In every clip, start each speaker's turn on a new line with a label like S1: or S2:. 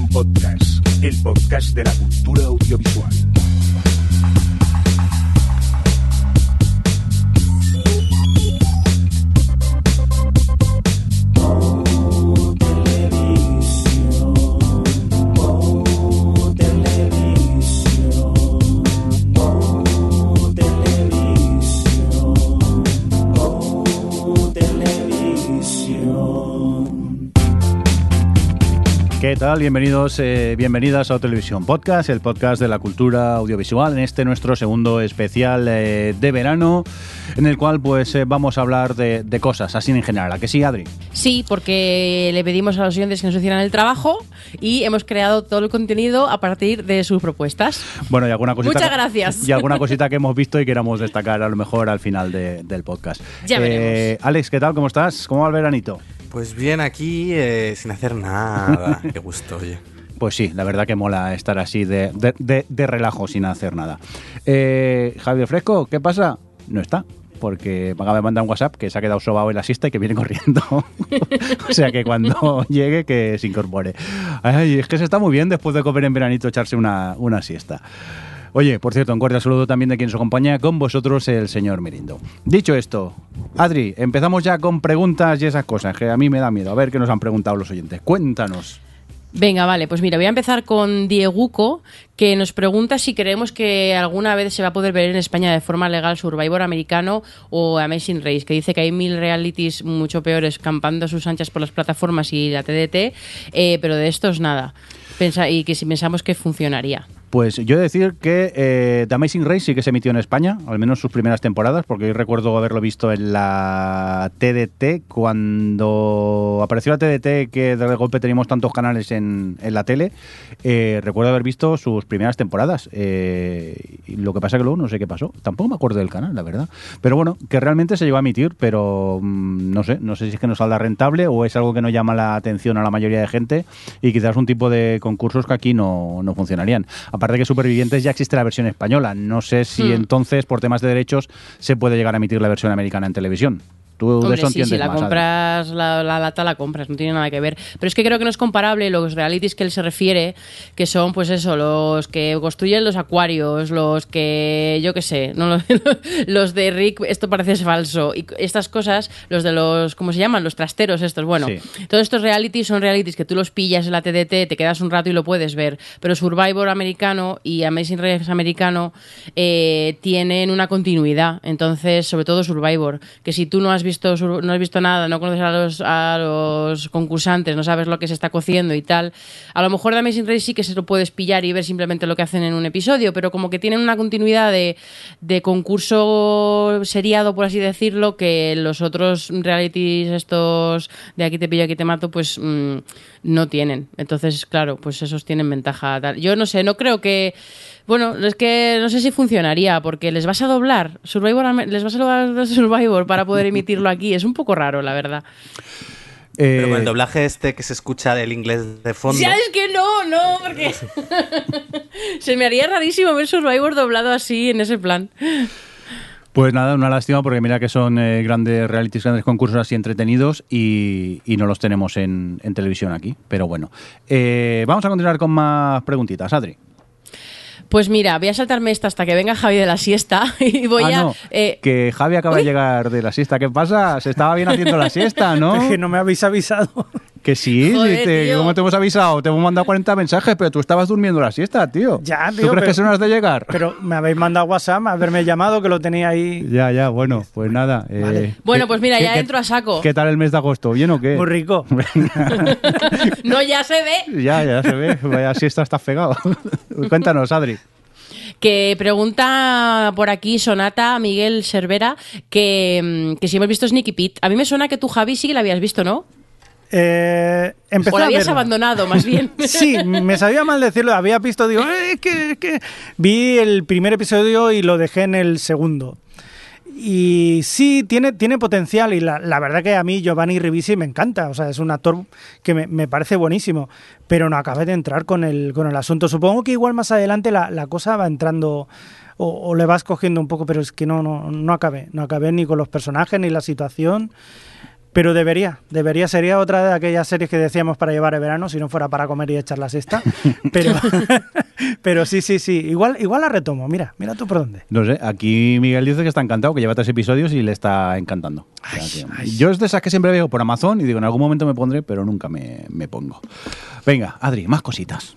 S1: Podcast, el podcast de la cultura audiovisual.
S2: ¿Qué tal? Bienvenidos, eh, bienvenidas a Televisión Podcast, el podcast de la cultura audiovisual, en este nuestro segundo especial eh, de verano, en el cual pues eh, vamos a hablar de, de cosas, así en general. ¿A que sí, Adri?
S3: Sí, porque le pedimos a los oyentes que nos hicieran el trabajo y hemos creado todo el contenido a partir de sus propuestas.
S2: Bueno, y alguna cosita.
S3: Muchas gracias.
S2: Y alguna cosita que hemos visto y queramos destacar a lo mejor al final de- del podcast.
S3: Ya veremos.
S2: Alex, ¿qué tal? ¿Cómo estás? ¿Cómo va el veranito?
S4: Pues bien, aquí eh, sin hacer nada. Qué gusto, oye.
S2: Pues sí, la verdad que mola estar así de, de- de- de relajo sin hacer nada. Eh, Javier Fresco, ¿qué pasa? No está. Porque me acaba de mandar un WhatsApp que se ha quedado sobado en la siesta y que viene corriendo. o sea que cuando llegue que se incorpore. Ay, es que se está muy bien después de comer en veranito echarse una, una siesta. Oye, por cierto, un cordial saludo también de quien nos acompaña con vosotros, el señor Mirindo. Dicho esto, Adri, empezamos ya con preguntas y esas cosas, que a mí me da miedo. A ver qué nos han preguntado los oyentes. Cuéntanos.
S3: Venga, vale, pues mira, voy a empezar con Dieguco, que nos pregunta si creemos que alguna vez se va a poder ver en España de forma legal Survivor americano o Amazing Race, que dice que hay mil realities mucho peores campando a sus anchas por las plataformas y la TDT, eh, pero de estos nada. Y que si pensamos que funcionaría.
S2: Pues yo he de decir que eh, The Amazing Race sí que se emitió en España, al menos sus primeras temporadas, porque yo recuerdo haberlo visto en la TDT, cuando apareció la TDT que de golpe teníamos tantos canales en, en la tele, eh, recuerdo haber visto sus primeras temporadas. Eh, y lo que pasa que luego no sé qué pasó, tampoco me acuerdo del canal, la verdad. Pero bueno, que realmente se llegó a emitir, pero mm, no sé, no sé si es que no saldrá rentable o es algo que no llama la atención a la mayoría de gente y quizás un tipo de concursos que aquí no, no funcionarían. Aparte que Supervivientes ya existe la versión española. No sé si
S3: Hmm.
S2: entonces, por temas de derechos, se puede llegar a emitir la versión americana en televisión. Tú de
S3: Hombre,
S2: eso
S3: sí,
S2: entiendes
S3: si la
S2: más,
S3: compras, la, la lata la compras, no tiene nada que ver. Pero es que creo que no es comparable los realities que él se refiere, que son, pues eso, los que construyen los acuarios, los que, yo qué sé, no los, los de Rick, esto parece falso, y estas cosas, los de los, ¿cómo se llaman? Los trasteros estos, bueno.
S2: Sí.
S3: Todos estos realities son realities que tú los pillas en la TDT, te quedas un rato y lo puedes ver. Pero Survivor americano y Amazing Race americano eh, tienen una continuidad. Entonces, sobre todo Survivor, que si tú no has visto No has visto nada, no conoces a los, a los concursantes, no sabes lo que se está cociendo y tal, a lo mejor de Amazing Race sí que se lo puedes pillar y ver simplemente lo que hacen en un episodio, pero como que tienen una continuidad de, concurso seriado, por así decirlo, que los otros realities estos de aquí te pillo, aquí te mato, pues mm, no tienen. Entonces, claro, pues esos tienen ventaja. Yo no sé, no creo que... Bueno, es que no sé si funcionaría, porque les vas a doblar Survivor, les vas a doblar Survivor para poder emitirlo aquí. Es un poco raro, la verdad.
S2: Eh,
S4: Pero con el doblaje este que se escucha del inglés de fondo.
S3: Ya es que no, no, porque se me haría rarísimo ver Survivor doblado así en ese plan.
S2: Pues nada, una lástima porque mira que son eh, grandes realities, grandes concursos así entretenidos y, y no los tenemos en, en televisión aquí. Pero bueno, Eh, vamos a continuar con más preguntitas, Adri.
S3: Pues mira, voy a saltarme esta hasta que venga Javi de la siesta y voy
S2: ah,
S3: a...
S2: no,
S3: eh,
S2: que Javi acaba de llegar de la siesta. ¿Qué pasa? Se estaba bien haciendo la siesta, ¿no?
S5: Es que no me habéis avisado.
S2: Que sí,
S3: Joder,
S2: te-. ¿cómo te hemos avisado? Te hemos mandado 40 mensajes, pero tú estabas durmiendo la siesta, tío.
S5: Ya,
S2: ¿Tú
S5: tío,
S2: crees que
S5: pero-
S2: son las de llegar?
S5: Pero me habéis mandado WhatsApp, haberme llamado, que lo tenía ahí
S2: Ya, ya, bueno, pues nada. eh.
S3: Bueno,
S2: ¿qué-
S3: pues mira, ya
S2: qué-
S3: entro a saco.
S2: ¿Qué tal el mes de agosto? ¿Bien o qué?
S5: muy rico.
S3: no, ya se ve.
S2: ya, ya se ve. Vaya siesta está pegado. Cuéntanos, Adri.
S3: Que pregunta por aquí Sonata Miguel Cervera que, mm, que si hemos visto Sneaky Pete. A mí me suena que tú, Javi, sí que la habías visto, ¿no?
S5: Eh,
S3: O la habías abandonado, más bien.
S5: Sí, me sabía mal decirlo. Había visto, digo, "Eh, que, que-". vi el primer episodio y lo dejé en el segundo. Y sí, tiene, tiene potencial y la, la verdad que a mí Giovanni Ribisi me encanta, o sea, es un actor que me, me parece buenísimo, pero no acabé de entrar con el, con el asunto. Supongo que igual más adelante la, la cosa va entrando o, o le vas cogiendo un poco, pero es que no, no, no acabé, no acabé ni con los personajes ni la situación. Pero debería, debería, sería otra de aquellas series que decíamos para llevar el verano, si no fuera para comer y echar la siesta. Pero, pero sí, sí, sí, igual, igual la retomo, mira, mira tú por dónde.
S2: No sé, aquí Miguel dice que está encantado, que lleva tres episodios y le está encantando. O sea
S5: Ay,
S2: que-
S5: ay.
S2: Yo es de esas que siempre veo por Amazon y digo, en algún momento me pondré, pero nunca me, me pongo. Venga, Adri, más cositas.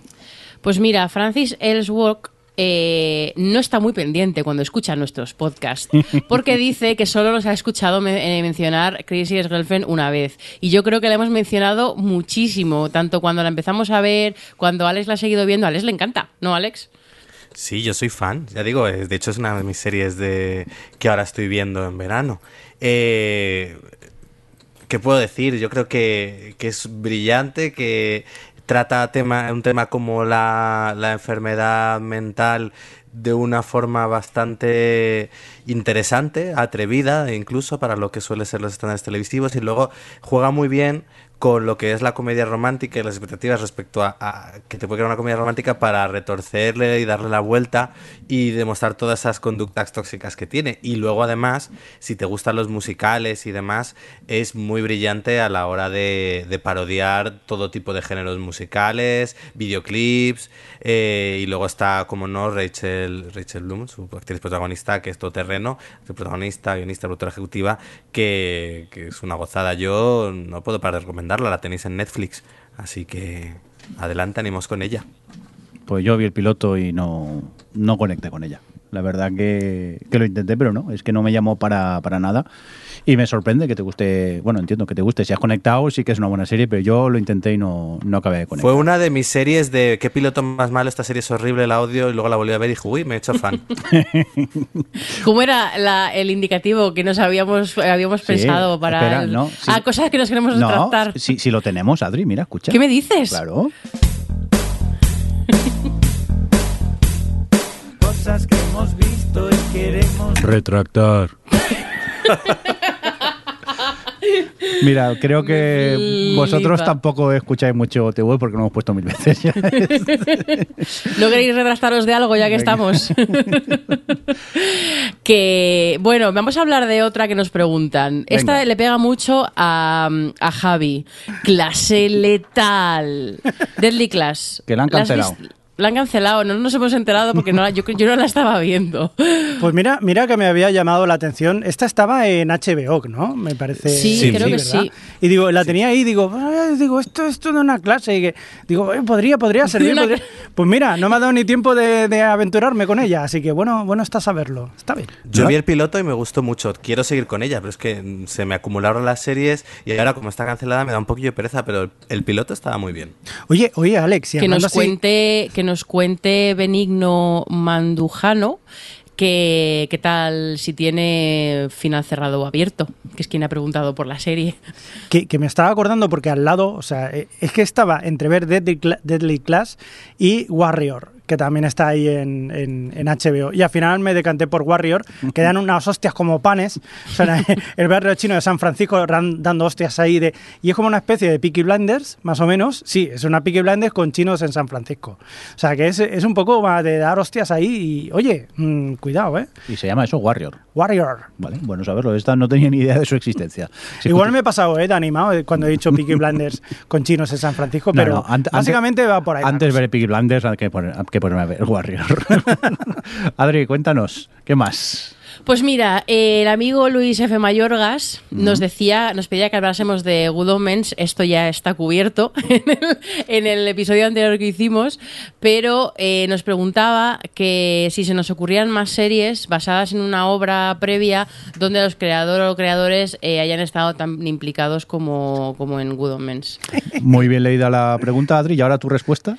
S3: Pues mira, Francis Ellsworth eh, no está muy pendiente cuando escucha nuestros podcasts, porque dice que solo nos ha escuchado me- eh, mencionar Crazy Ex-Girlfriend una vez. Y yo creo que la hemos mencionado muchísimo, tanto cuando la empezamos a ver, cuando Alex la ha seguido viendo. A Alex le encanta, ¿no, Alex?
S4: Sí, yo soy fan. Ya digo, es- de hecho es una de mis series de que ahora estoy viendo en verano. Eh, ¿Qué puedo decir? Yo creo que, que es brillante, que trata tema, un tema como la, la enfermedad mental de una forma bastante interesante, atrevida, incluso para lo que suele ser los estándares televisivos, y luego juega muy bien con lo que es la comedia romántica y las expectativas respecto a, a que te puede crear una comedia romántica para retorcerle y darle la vuelta y demostrar todas esas conductas tóxicas que tiene. Y luego además, si te gustan los musicales y demás, es muy brillante a la hora de, de parodiar todo tipo de géneros musicales, videoclips, eh, y luego está, como no, Rachel, Rachel Bloom, su actriz protagonista, que es todoterreno, su protagonista, guionista, productora ejecutiva, que, que es una gozada. Yo no puedo parar de recomendarla, la tenéis en Netflix, así que adelante, animos con ella.
S2: Pues yo vi el piloto y no, no conecté con ella. La verdad que, que lo intenté, pero no, es que no me llamó para, para nada. Y me sorprende que te guste, bueno, entiendo que te guste, si has conectado sí que es una buena serie, pero yo lo intenté y no, no acabé de conectar.
S4: Fue una de mis series de qué piloto más malo, esta serie es horrible, la odio, y luego la volví a ver y dije, uy, me he hecho fan.
S3: ¿Cómo era la- el indicativo que nos habíamos, habíamos
S2: Sí,
S3: pensado para...
S2: espera,
S3: el-
S2: no, sí.
S3: Ah, cosas que nos queremos
S2: No,
S3: retractar.
S2: si, si lo tenemos, Adri, mira, escucha.
S3: ¿Qué me dices?
S2: Claro.
S1: Cosas que hemos visto y queremos
S2: Retractar. Mira, creo que vosotros tampoco escucháis mucho TV porque lo hemos puesto mil veces ya.
S3: ¿No queréis retractaros de algo ya que estamos? que, bueno, vamos a hablar de otra que nos preguntan. Esta
S2: Venga.
S3: le pega mucho a, a Javi. Clase letal. Deadly Class.
S2: Que la han
S3: ¿La has
S2: cancelado.
S3: La han cancelado, no nos hemos enterado porque no, la- yo, yo no la estaba viendo.
S5: Pues mira, mira que me había llamado la atención. Esta estaba en HBO, ¿no? Me parece.
S3: Sí,
S4: Sí,
S3: creo que
S5: ¿verdad?
S3: sí.
S5: Y digo, la tenía ahí, digo, digo, esto es toda una clase. Y que, digo, "Eh, podría, podría servir.
S3: Una
S5: podría". Pues mira, no me ha dado ni tiempo de, de aventurarme con ella. Así que bueno, bueno está saberlo. Está bien.
S4: Yo vi el piloto y me gustó mucho. Quiero seguir con ella, pero es que se me acumularon las series y ahora como está cancelada me da un poquillo de pereza, pero el, el piloto estaba muy bien.
S5: Oye, oye, Alex,
S3: que nos
S5: así-
S3: cuente que nos cuente Benigno Mandujano que qué tal si tiene final cerrado o abierto que es quien ha preguntado por la serie.
S5: Que, que me estaba acordando porque al lado, o sea, eh, es que estaba entre ver Deadly, Cla- Deadly Class y Warrior, que también está ahí en, en- en HBO. Y al final me decanté por Warrior, que dan unas hostias como panes. O sea, el barrio chino de San Francisco ran- dando hostias ahí de. Y es como una especie de Peaky Blinders, más o menos. Sí, es una Peaky Blinders con chinos en San Francisco. O sea, que es, es un poco más de dar hostias ahí y, oye, mm, cuidado, ¿eh?
S2: Y se llama eso Warrior.
S5: Warrior.
S2: Vale, bueno saberlo. Esta no tenía ni idea de su existencia. Si
S5: Igual me he pasado, ¿eh? De animado eh, cuando he dicho Peaky Blinders con chinos en San Francisco, pero
S2: no,
S5: básicamente va por ahí.
S2: Antes ver Peaky Blinders que, poner, hay que ponerme a ver Warrior. Adri, cuéntanos, ¿qué más?
S3: pues mira el amigo Luis F. Mayorgas nos decía nos pedía que hablásemos de Good Omens esto ya está cubierto en el, en el episodio anterior que hicimos pero eh, nos preguntaba que si se nos ocurrían más series basadas en una obra previa donde los creadores o creadores eh, hayan estado tan implicados como, como en Good Omens.
S2: Muy bien leída la pregunta, Adri. ¿Y ahora tu respuesta?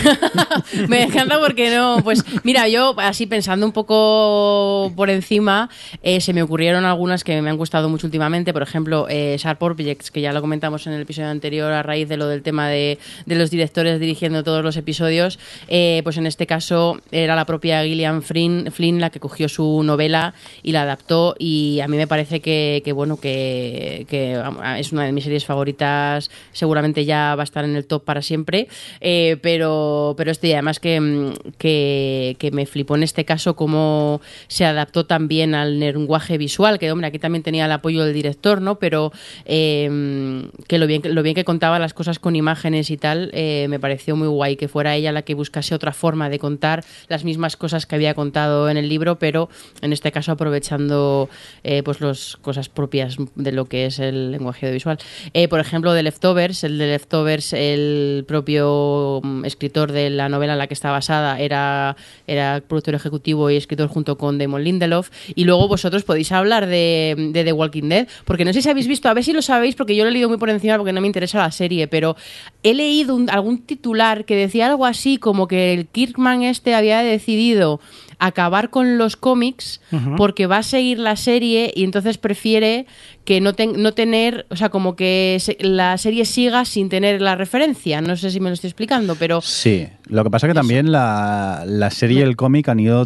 S3: Me encanta porque no, pues mira, yo así pensando un poco por encima, eh, se me ocurrieron algunas que me han gustado mucho últimamente, por ejemplo, eh, Sharp Objects, que ya lo comentamos en el episodio anterior a raíz de lo del tema de, de los directores dirigiendo todos los episodios, eh, pues en este caso era la propia Gillian Flynn, Flynn la que cogió su novela y la adaptó y a mí me parece que, que, bueno, que, que, es una de mis series favoritas, seguramente ya va a estar en el top para siempre, eh, pero pero, pero esto y además que, mm, que, que me flipó en este caso cómo se adaptó también al lenguaje visual, que hombre, aquí también tenía el apoyo del director, ¿no? Pero eh, que lo bien, lo bien que contaba las cosas con imágenes y tal, eh, me pareció muy guay que fuera ella la que buscase otra forma de contar las mismas cosas que había contado en el libro, pero en este caso aprovechando eh, pues las cosas propias de lo que es el lenguaje audiovisual. Eh, por ejemplo, de Leftovers, el de Leftovers, el propio mm, de la novela en la que está basada era, era productor ejecutivo y escritor junto con Damon Lindelof. Y luego vosotros podéis hablar de, de The Walking Dead, porque no sé si habéis visto, a ver si lo sabéis, porque yo lo he leído muy por encima porque no me interesa la serie, pero he leído un- algún titular que decía algo así como que el Kirkman este había decidido acabar con los cómics porque va a seguir la serie y entonces prefiere que no, ten- no tener, o sea, como que se- la serie siga sin tener la referencia. No sé si me lo estoy explicando, pero
S2: Sí, lo que pasa que también la, la serie y el cómic han ido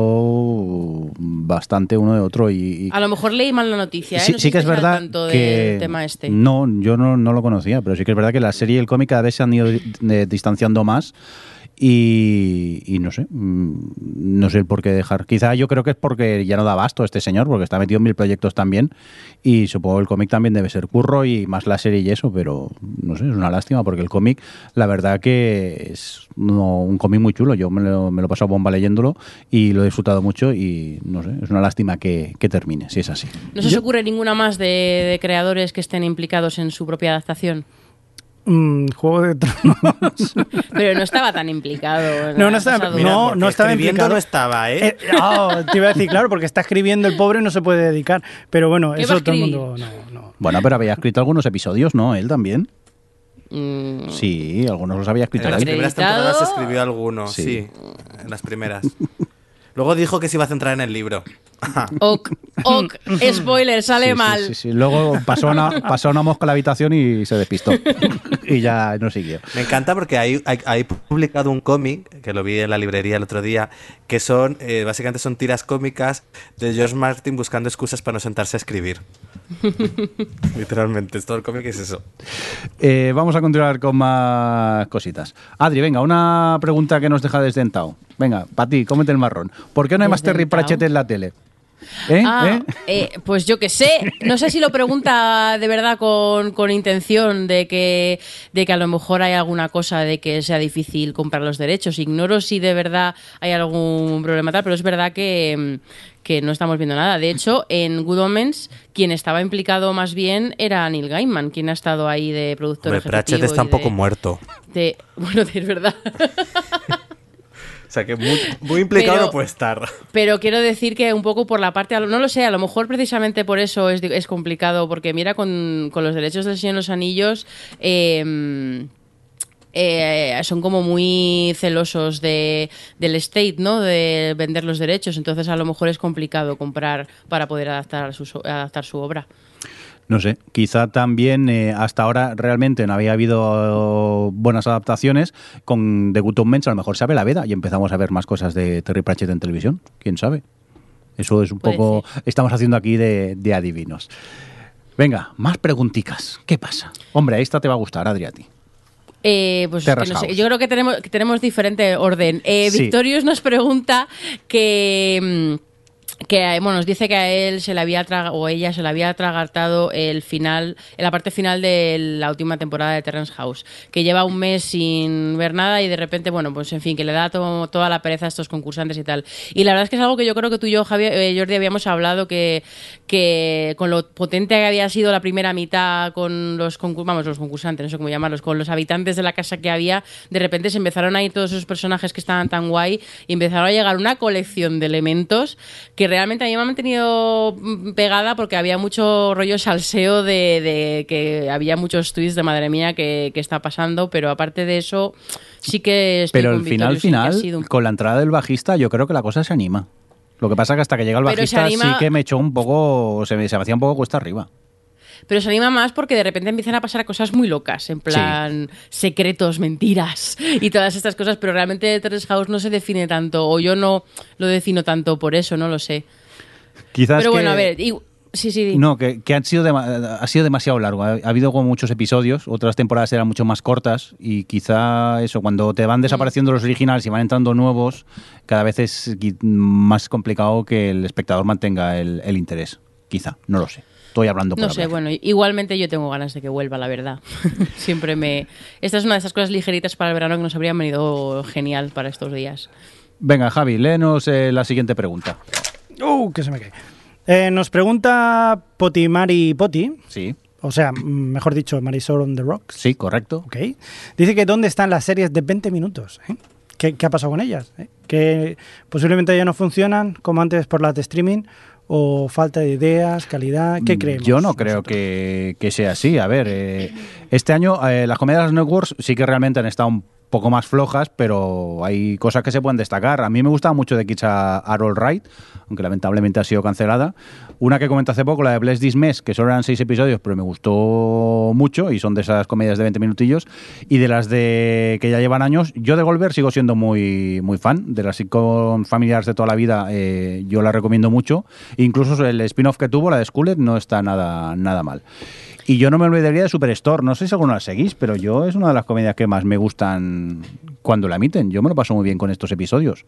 S2: derivando bastante uno de otro y... y-
S3: a lo mejor leí mal la noticia. ¿eh?
S2: Sí,
S3: No
S2: que es verdad
S3: tanto
S2: que
S3: del tema este.
S2: no, yo no, no lo conocía, pero sí que es verdad que la serie y el cómic cada vez se han ido de- distanciando más y, y no sé, mm, no sé el por qué dejar. Quizá yo creo que es porque ya no da abasto este señor, porque está metido en mil proyectos también y supongo que el cómic también debe ser curro y más la serie y eso, pero no sé, es una lástima porque el cómic, la verdad que es no, un cómic muy chulo. Yo me lo, me lo he pasado bomba leyéndolo y lo he disfrutado mucho y no sé, es una lástima que, que termine, si es así.
S3: ¿No se os ocurre ninguna más de, de creadores que estén implicados en su propia adaptación?
S5: Mm, Juego de Tronos.
S3: Pero no estaba tan implicado.
S5: No, no estaba-
S4: Mira,
S5: No,
S4: porque
S5: no estaba implicado.
S4: no estaba, ¿eh?
S5: Eh, oh, te iba a decir, claro, porque está escribiendo el pobre y no se puede dedicar. Pero bueno,
S3: ¿Qué va
S5: eso todo el mundo. No, no.
S2: Bueno, pero había escrito algunos episodios, ¿no? Él también.
S3: Mm,
S2: Sí, algunos los había escrito
S4: En las primeras temporadas escribió alguno,
S2: Sí.
S4: sí. en las primeras. Luego dijo que se iba a centrar en el libro.
S3: ok, ok, spoiler, sale
S2: Sí,
S3: mal.
S2: Sí, sí, Luego pasó una, pasó una mosca a la habitación y se despistó. y ya no siguió.
S4: Me encanta porque hay, hay, hay publicado un cómic, que lo vi en la librería el otro día, que son, eh, básicamente son tiras cómicas de George Martin buscando excusas para no sentarse a escribir. Literalmente, es todo el cómic es eso.
S2: Eh, vamos a continuar con más cositas. Adri, venga, una pregunta que nos deja desdentado. Venga, para ti, cómete el marrón. ¿Por qué no hay más Terry. Pratchett en la tele? ¿Eh?
S3: Ah,
S2: ¿Eh?
S3: eh, pues yo que sé, no sé si lo pregunta de verdad con, con intención de que, de que a lo mejor hay alguna cosa de que sea difícil comprar los derechos. Ignoro si de verdad hay algún problema tal, pero es verdad que, que no estamos viendo nada. De hecho, en Good Omens, quien estaba implicado más bien era Neil Gaiman, quien ha estado ahí de productor
S4: Hombre,
S3: ejecutivo.
S4: Pratchett está un poco muerto.
S3: de- bueno, es verdad.
S4: O sea que muy, muy implicado
S3: Pero-
S4: no puede estar.
S3: Pero quiero decir que un poco por la parte, no lo sé, a lo mejor precisamente por eso es, es complicado, porque mira, con, con los derechos del Señor de los Anillos, eh, eh, son como muy celosos de, del estate, ¿no? De vender los derechos, entonces a lo mejor es complicado comprar para poder adaptar su, adaptar su obra.
S2: No sé, quizá también eh, hasta ahora realmente no había habido buenas adaptaciones. Con The Good Omens a lo mejor se abre la veda y empezamos a ver más cosas de Terry Pratchett en televisión. ¿Quién sabe? Eso es un
S3: Puede
S2: poco... Estamos haciendo aquí de, de adivinos. Venga, más pregunticas. ¿Qué pasa? Hombre, esta te va a gustar, Adriati.
S3: Eh, pues es que no sé, yo creo que tenemos, que tenemos diferente orden. Eh,
S2: Sí.
S3: Victorious nos pregunta que. Que bueno, nos dice que a él se le había traga- o ella se le había atragartado el final, la parte final de la última temporada de Terrence House, que lleva un mes sin ver nada y de repente, bueno, pues en fin, que le da to- toda la pereza a estos concursantes y tal. Y la verdad es que es algo que yo creo que tú y yo, Javier, eh, Jordi, habíamos hablado que, que con lo potente que había sido la primera mitad con los vamos, los concursantes, no sé cómo llamarlos, con los habitantes de la casa que había, de repente se empezaron a ir todos esos personajes que estaban tan guay y empezaron a llegar una colección de elementos que realmente a mí me ha mantenido mm, pegada porque había mucho rollo salseo de, de que había muchos tweets de madre mía que, que está pasando, pero aparte de eso, sí que estoy
S2: Pero el final, final,
S3: un-
S2: con la entrada del bajista, yo creo que la cosa se anima. Lo que pasa que hasta que llega el bajista
S3: anima-
S2: sí que me echó un poco, se me, se me hacía un poco cuesta arriba.
S3: Pero se anima más porque de repente empiezan a pasar cosas muy locas, en plan secretos, mentiras y todas estas cosas, pero realmente Terrace House no se define tanto, o yo no lo defino tanto por eso, no lo sé.
S2: Quizás
S3: Pero
S2: que-
S3: bueno, a ver, Sí, sí.
S2: No, que, que han sido ha sido demasiado largo. Ha, ha habido como muchos episodios, otras temporadas eran mucho más cortas y quizá eso, cuando te van desapareciendo los originales y van entrando nuevos, cada vez es más complicado que el espectador mantenga el, el interés. Quizá, no lo sé. Estoy hablando por
S3: No sé,
S2: hablar.
S3: bueno, igualmente yo tengo ganas de que vuelva, la verdad. Siempre me... Esta es una de esas cosas ligeritas para el verano que nos habrían venido genial para estos días.
S2: Venga, Javi, léenos eh, la siguiente pregunta.
S5: ¡Uh! Que se me cae. Eh, nos pregunta Potimari Poti,
S2: Sí,
S5: o sea, mm, mejor dicho, Marisol on the Rocks.
S2: sí, correcto.
S5: Ok. Dice que dónde están las series de 20 minutos. ¿eh? ¿Qué, qué ha pasado con ellas? eh? Que posiblemente ya no funcionan como antes por las de streaming o falta de ideas, calidad. ¿Qué creemos?
S2: Mm, Yo no creo que, que sea así. A ver, eh, este año eh, las comedias de las networks sí que realmente han estado un poco más flojas, pero hay cosas que se pueden destacar. A mí me gustaba mucho de Kids All Right, aunque lamentablemente ha sido cancelada. Una que comenté hace poco, la de Bless This Mess, que solo eran seis episodios, pero me gustó mucho y son de esas comedias de 20 minutillos. Y de las de que ya llevan años, yo de Goldberg sigo siendo muy, muy fan. De las sitcom familiares de toda la vida, eh, yo la recomiendo mucho. Incluso el spin-off que tuvo, la de Skullet, no está nada, nada mal. Y yo no me olvidaría de Superstore. No sé si alguno la seguís, pero yo es una de las comedias que más me gustan cuando la emiten. Yo me lo paso muy bien con estos episodios.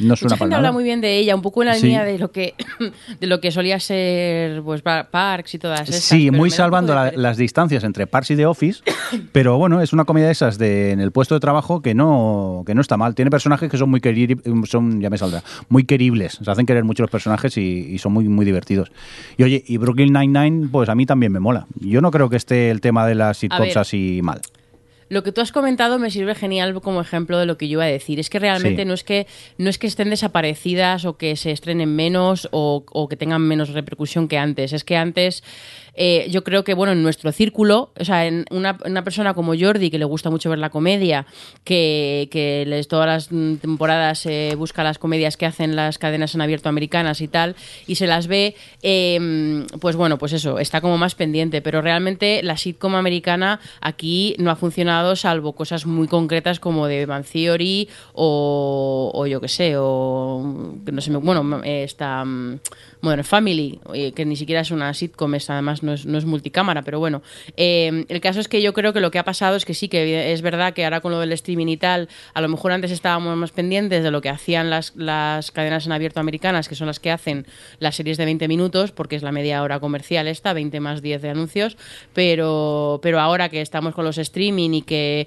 S2: No suena
S3: Mucha gente
S2: nada.
S3: habla muy bien de ella, un poco en la
S2: Sí.
S3: línea de lo que de lo que solía ser pues pa- Parks y todas esas.
S2: Sí, muy salvando la- las distancias entre Parks y The Office, pero bueno, es una comedia de esas de, en el puesto de trabajo que no, que no está mal. Tiene personajes que son muy queribles, son, ya me saldrá, muy queribles. Se hacen querer mucho los personajes y, y son muy, muy divertidos. Y oye, y Brooklyn Nine-Nine, pues a mí también me mola. Yo no creo que esté el tema de las sitcoms así mal.
S3: Lo que tú has comentado me sirve genial como ejemplo de lo que yo iba a decir. Es que realmente
S2: Sí.
S3: no es que no es que estén desaparecidas o que se estrenen menos o, o que tengan menos repercusión que antes. Es que antes eh, yo creo que bueno en nuestro círculo, o sea, en una, una persona como Jordi que le gusta mucho ver la comedia, que, que les, todas las mm, temporadas busca las comedias que hacen las cadenas en abierto americanas y tal y se las ve, eh, pues bueno, pues eso está como más pendiente. Pero realmente la sitcom americana aquí no ha funcionado salvo cosas muy concretas como de Van Theory o, o yo qué sé, o no sé, bueno, esta mm, Modern Family, eh, que ni siquiera es una sitcom, es, además no es, no es multicámara, pero bueno. Eh, el caso es que yo creo que lo que ha pasado es que sí, que es verdad que ahora con lo del streaming y tal, a lo mejor antes estábamos más pendientes de lo que hacían las, las cadenas en abierto americanas, que son las que hacen las series de 20 minutos, porque es la media hora comercial esta, 20 más 10 de anuncios, pero, pero ahora que estamos con los streaming y que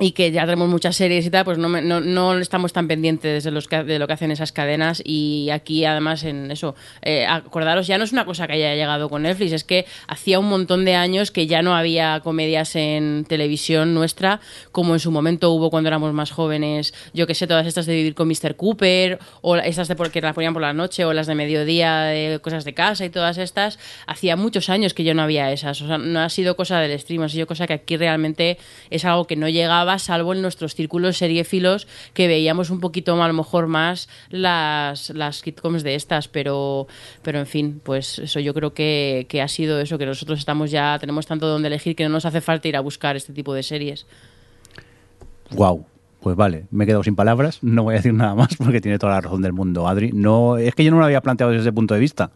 S3: y que ya tenemos muchas series y tal, pues no, no, no estamos tan pendientes de, los que- de lo que hacen esas cadenas y aquí además en eso, eh, acordaros, ya no es una cosa que haya llegado con Netflix, es que hacía un montón de años que ya no había comedias en televisión nuestra, como en su momento hubo cuando éramos más jóvenes, yo que sé, todas estas de Vivir con Mr. Cooper, o estas de porque las ponían por la noche, o las de mediodía de cosas de casa y todas estas, hacía muchos años que yo no había esas, o sea, no ha sido cosa del stream, ha sido cosa que aquí realmente es algo que no llegaba, salvo en nuestros círculos seriefilos, que veíamos un poquito a lo mejor más las, las sitcoms de estas, pero, pero en fin, pues eso yo creo que, que ha sido eso, que nosotros estamos ya, tenemos tanto donde elegir que no nos hace falta ir a buscar este tipo de series.
S2: Wow. Pues vale, me he quedado sin palabras, no voy a decir nada más porque tiene toda la razón del mundo, Adri. No, es que yo no lo había planteado desde ese punto de vista.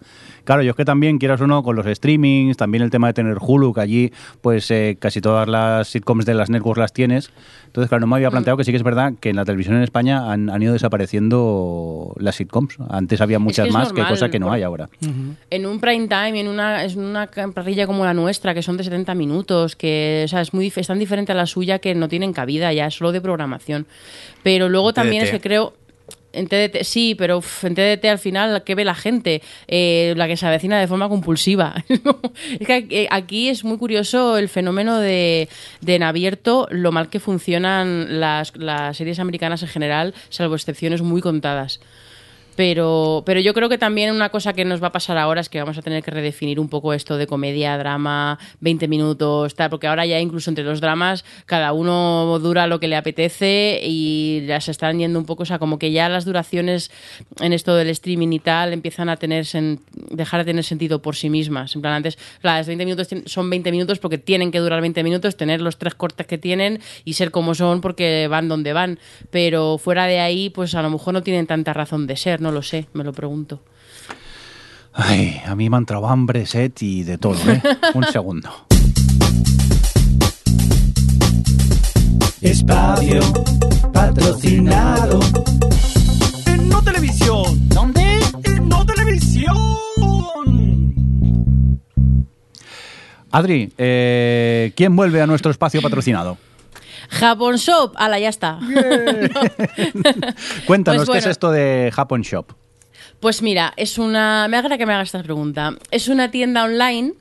S2: Claro, yo es que también, quieras o no, con los streamings, también el tema de tener Hulu, que allí pues eh, casi todas las sitcoms de las networks las tienes. Entonces, claro, no me había planteado que sí que es verdad que en la televisión en España han, han ido desapareciendo las sitcoms. Antes había muchas
S3: es
S2: más, que cosa que no hay ahora.
S3: En un prime time, en una, es una parrilla como la nuestra, que son de 70 minutos, que o sea, es, muy, es tan diferente a la suya que no tienen cabida ya, es solo de programación. Pero luego
S4: En
S3: también es que creo... En TDT, sí, pero en TDT al final, ¿qué ve la gente? Eh, la que se avecina de forma compulsiva. es que aquí es muy curioso el fenómeno de, de en abierto, lo mal que funcionan las, las series americanas en general, salvo excepciones muy contadas. Pero, pero yo creo que también una cosa que nos va a pasar ahora es que vamos a tener que redefinir un poco esto de comedia, drama, 20 minutos, tal, porque ahora ya incluso entre los dramas cada uno dura lo que le apetece y ya se están yendo un poco, o sea, como que ya las duraciones en esto del streaming y tal empiezan a tener sen- dejar de tener sentido por sí mismas. En plan, antes las 20 minutos son 20 minutos porque tienen que durar 20 minutos, tener los tres cortes que tienen y ser como son porque van donde van. Pero fuera de ahí, pues a lo mejor no tienen tanta razón de ser, no lo sé, me lo pregunto.
S2: Ay, a mí me ha entrado hambre, sed y de todo, ¿eh? Un segundo.
S6: Espacio patrocinado.
S5: En No Televisión.
S2: ¿Dónde? Adri, eh, ¿quién vuelve a nuestro espacio patrocinado?
S3: Japón Shop, ala, ya está.
S2: Cuéntanos
S3: Pues
S2: qué es esto de Japón Shop.
S3: Pues mira, es una. Me agrada que me hagas esta pregunta. Es una tienda online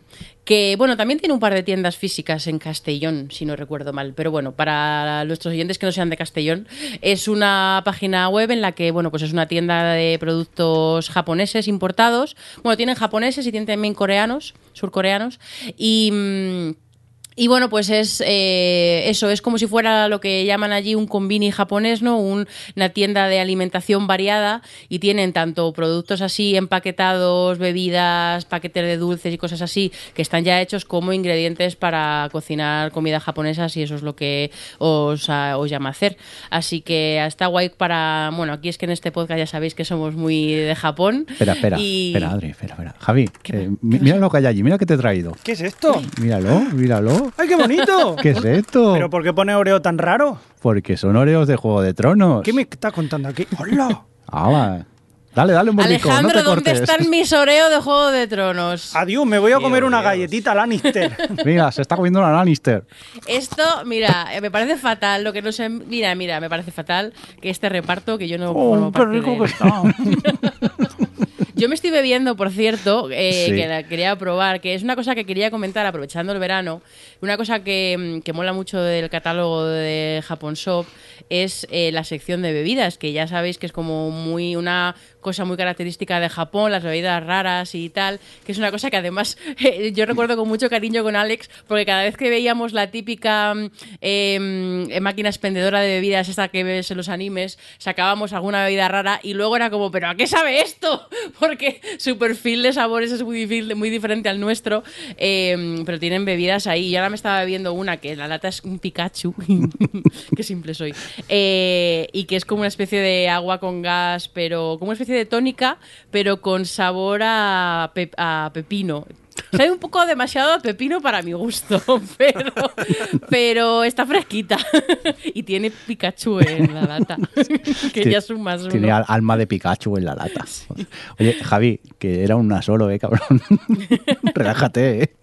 S3: que, bueno, también tiene un par de tiendas físicas en Castellón, si no recuerdo mal. Pero bueno, para nuestros oyentes que no sean de Castellón, es una página web en la que, bueno, pues es una tienda de productos japoneses importados. Bueno, tienen japoneses y tienen también coreanos, surcoreanos. Y. mm, y bueno, pues es eh, eso, es como si fuera lo que llaman allí un combini japonés, ¿no? Un- una tienda de alimentación variada y tienen tanto productos así empaquetados, bebidas, paquetes de dulces y cosas así que están ya hechos como ingredientes para cocinar comida japonesa si eso es lo que os, ah, os llama a hacer. Así que está guay para, bueno, aquí es que en este podcast ya sabéis que somos muy de Japón.
S2: Espera, espera,
S3: y-
S2: espera, Adri, espera, espera. Javi,
S3: ¿Qué
S2: eh, mira lo que hay allí, mira que te he traído.
S5: ¿Qué es esto?
S2: Míralo, míralo.
S5: ¡Ay, qué bonito!
S2: ¿Qué es esto?
S5: ¿Pero por qué pone Oreo tan raro?
S2: Porque son Oreos de Juego de Tronos.
S5: ¿Qué me estás contando aquí? ¡Hola!
S2: Hala. Dale, dale un no
S3: Alejandro,
S2: te
S3: ¿dónde están mis Oreo de Juego de Tronos?
S5: Adiós, me voy a comer una
S4: Oreos.
S5: galletita Lannister.
S2: Mira, se está comiendo una Lannister.
S3: Esto, mira, eh, me parece fatal. Lo que no sé, mira, mira, me parece fatal que este reparto que yo no formo
S2: Oh, qué
S3: de
S2: rico
S3: él.
S2: que está.
S3: Yo me estoy bebiendo, por cierto, eh,
S2: Sí.
S3: que la quería probar, que es una cosa que quería comentar aprovechando el verano. Una cosa que, mm, que mola mucho del catálogo de Japón Shop es eh, la sección de bebidas, que ya sabéis que es como muy una cosa muy característica de Japón, las bebidas raras y tal, que es una cosa que además eh, yo recuerdo con mucho cariño con Alex, porque cada vez que veíamos la típica mm, eh, mm, máquina expendedora de bebidas, esta que ves en los animes, sacábamos alguna bebida rara y luego era como, ¿pero a qué sabe esto? Porque su perfil de sabores es muy, difícil- muy diferente al nuestro, eh, pero tienen bebidas ahí. Y ahora me estaba bebiendo una que la lata es un Pikachu, qué simple soy, eh, y que es como una especie de agua con gas, pero como una especie de tónica, pero con sabor a, a pepino. Sabe un poco demasiado a pepino para mi gusto, pero, pero está fresquita. y tiene Pikachu en la lata, que ya es un más uno.
S2: Tiene al- alma de Pikachu en la lata. Oye, Javi, que era una solo, eh, cabrón. Relájate, eh.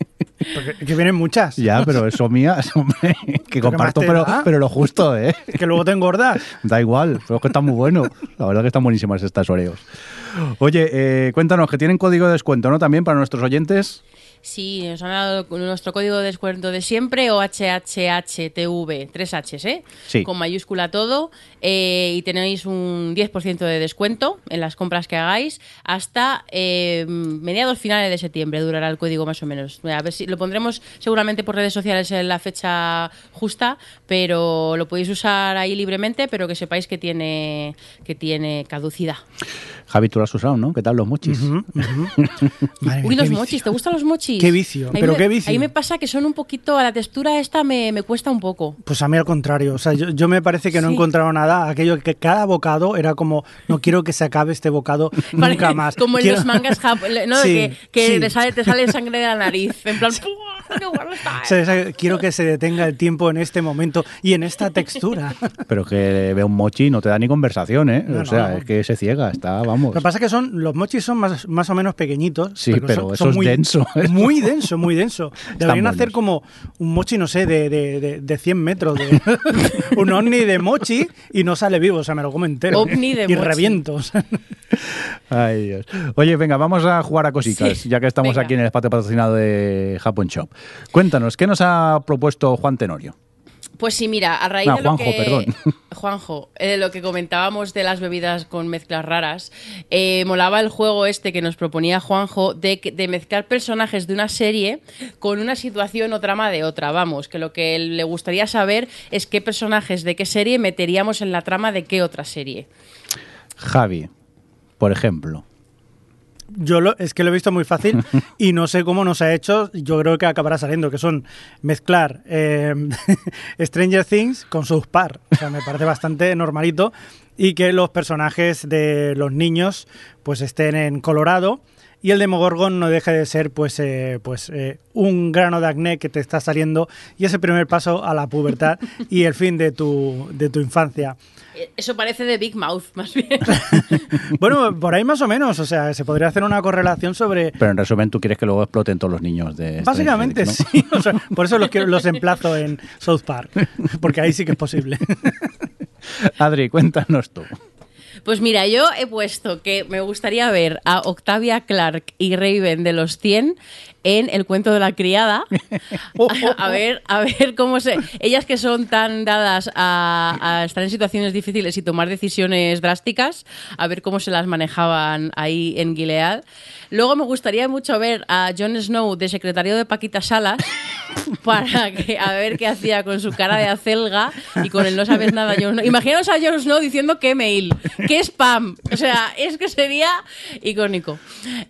S5: Porque que vienen muchas.
S2: Ya, pero eso mía, eso, hombre, que comparto, pero, pero lo justo, eh.
S5: Que luego te engordas.
S2: Da igual, pero es que están muy buenos. La verdad que están buenísimas estas Oreos. Oye, eh, cuéntanos, que tienen código de descuento, ¿no? También para nuestros oyentes.
S3: Sí, nos han dado nuestro código de descuento de siempre, o HHHTV, tres Hs, ¿eh?
S2: Sí.
S3: Con mayúscula todo, eh, y tenéis un 10% de descuento en las compras que hagáis hasta eh, mediados finales de septiembre, durará el código más o menos. A ver si lo pondremos seguramente por redes sociales en la fecha justa, pero lo podéis usar ahí libremente, pero que sepáis que tiene, que tiene caducidad.
S2: Javi, tú lo has usado, ¿no? ¿Qué tal los mochis?
S3: Uy, los mochis, ¿te gustan los mochis?
S5: Qué vicio, pero
S3: me-
S5: qué vicio.
S3: Ahí me pasa que son un poquito, a la textura esta me, me cuesta un poco.
S5: Pues a mí al contrario, o sea, yo, yo me parece que no he encontrado nada, aquello que cada bocado era como, no quiero que se acabe este bocado nunca más.
S3: Como en
S5: Quiero-
S3: los mangas ¿no?
S5: Sí,
S3: que, que
S5: sí.
S3: te, sale, te sale sangre de la nariz. En plan. ¡Qué
S5: quiero que se detenga el tiempo en este momento y en esta textura.
S2: Pero que ve un mochi y no te da ni conversación, ¿eh?
S5: No,
S2: o sea,
S5: no.
S2: es que se ciega, está, vamos.
S5: Lo que pasa es que son, los mochis son más, más o menos pequeñitos.
S2: Sí, pero eso es denso, ¿eh?
S5: Muy denso, muy denso. Deberían hacer como un mochi, no sé, de, de, de, de 100 metros. De, un ovni de mochi y no sale vivo, o sea, me lo como entero.
S3: Ovni de
S5: y
S3: mochi.
S5: reviento. o sea.
S2: Ay, Dios. Oye, venga, vamos a jugar a cositas,
S3: Sí,
S2: ya que estamos
S3: venga.
S2: aquí en el espacio patrocinado de Japón Shop. Cuéntanos, ¿qué nos ha propuesto Juan Tenorio?
S3: Pues sí, mira, a raíz de lo
S2: Juanjo,
S3: que...
S2: perdón.
S3: Juanjo, eh, lo que comentábamos de las bebidas con mezclas raras, eh, molaba el juego este que nos proponía Juanjo de, de mezclar personajes de una serie con una situación o trama de otra. Vamos, que lo que le gustaría saber es qué personajes de qué serie meteríamos en la trama de qué otra serie.
S2: Javi, por ejemplo.
S5: Yo lo- es que lo he visto muy fácil y no sé cómo nos ha hecho. Yo creo que acabará saliendo, que son mezclar eh, Stranger Things con South Park. O sea, me parece bastante normalito. Y que los personajes de los niños pues estén en Colorado y el Demogorgon no deje de ser pues, eh, pues eh, un grano de acné que te está saliendo y ese primer paso a la pubertad y el fin de tu, de tu infancia.
S3: Eh, Eso parece de Big Mouth, más bien.
S5: Bueno, por ahí más o menos, o sea, se podría hacer una correlación sobre...
S2: Pero en resumen, tú quieres que luego exploten todos los niños de...
S5: Básicamente sí, o sea, por eso los, quiero- los emplazo en South Park, porque ahí sí que es posible.
S2: Adri, cuéntanos tú.
S3: Pues mira, yo he puesto que me gustaría ver a Octavia Clark y Raven de los 100 en El cuento de la criada. A, a ver, a ver cómo se... Ellas que son tan dadas a, a estar en situaciones difíciles y tomar decisiones drásticas, a ver cómo se las manejaban ahí en Gilead. Luego me gustaría mucho ver a Jon Snow de secretario de Paquita Salas para que, a ver qué hacía con su cara de acelga y con el no sabes nada. Jon Snow. Imaginaos a Jon Snow diciendo qué mail, qué spam. O sea, es que sería icónico.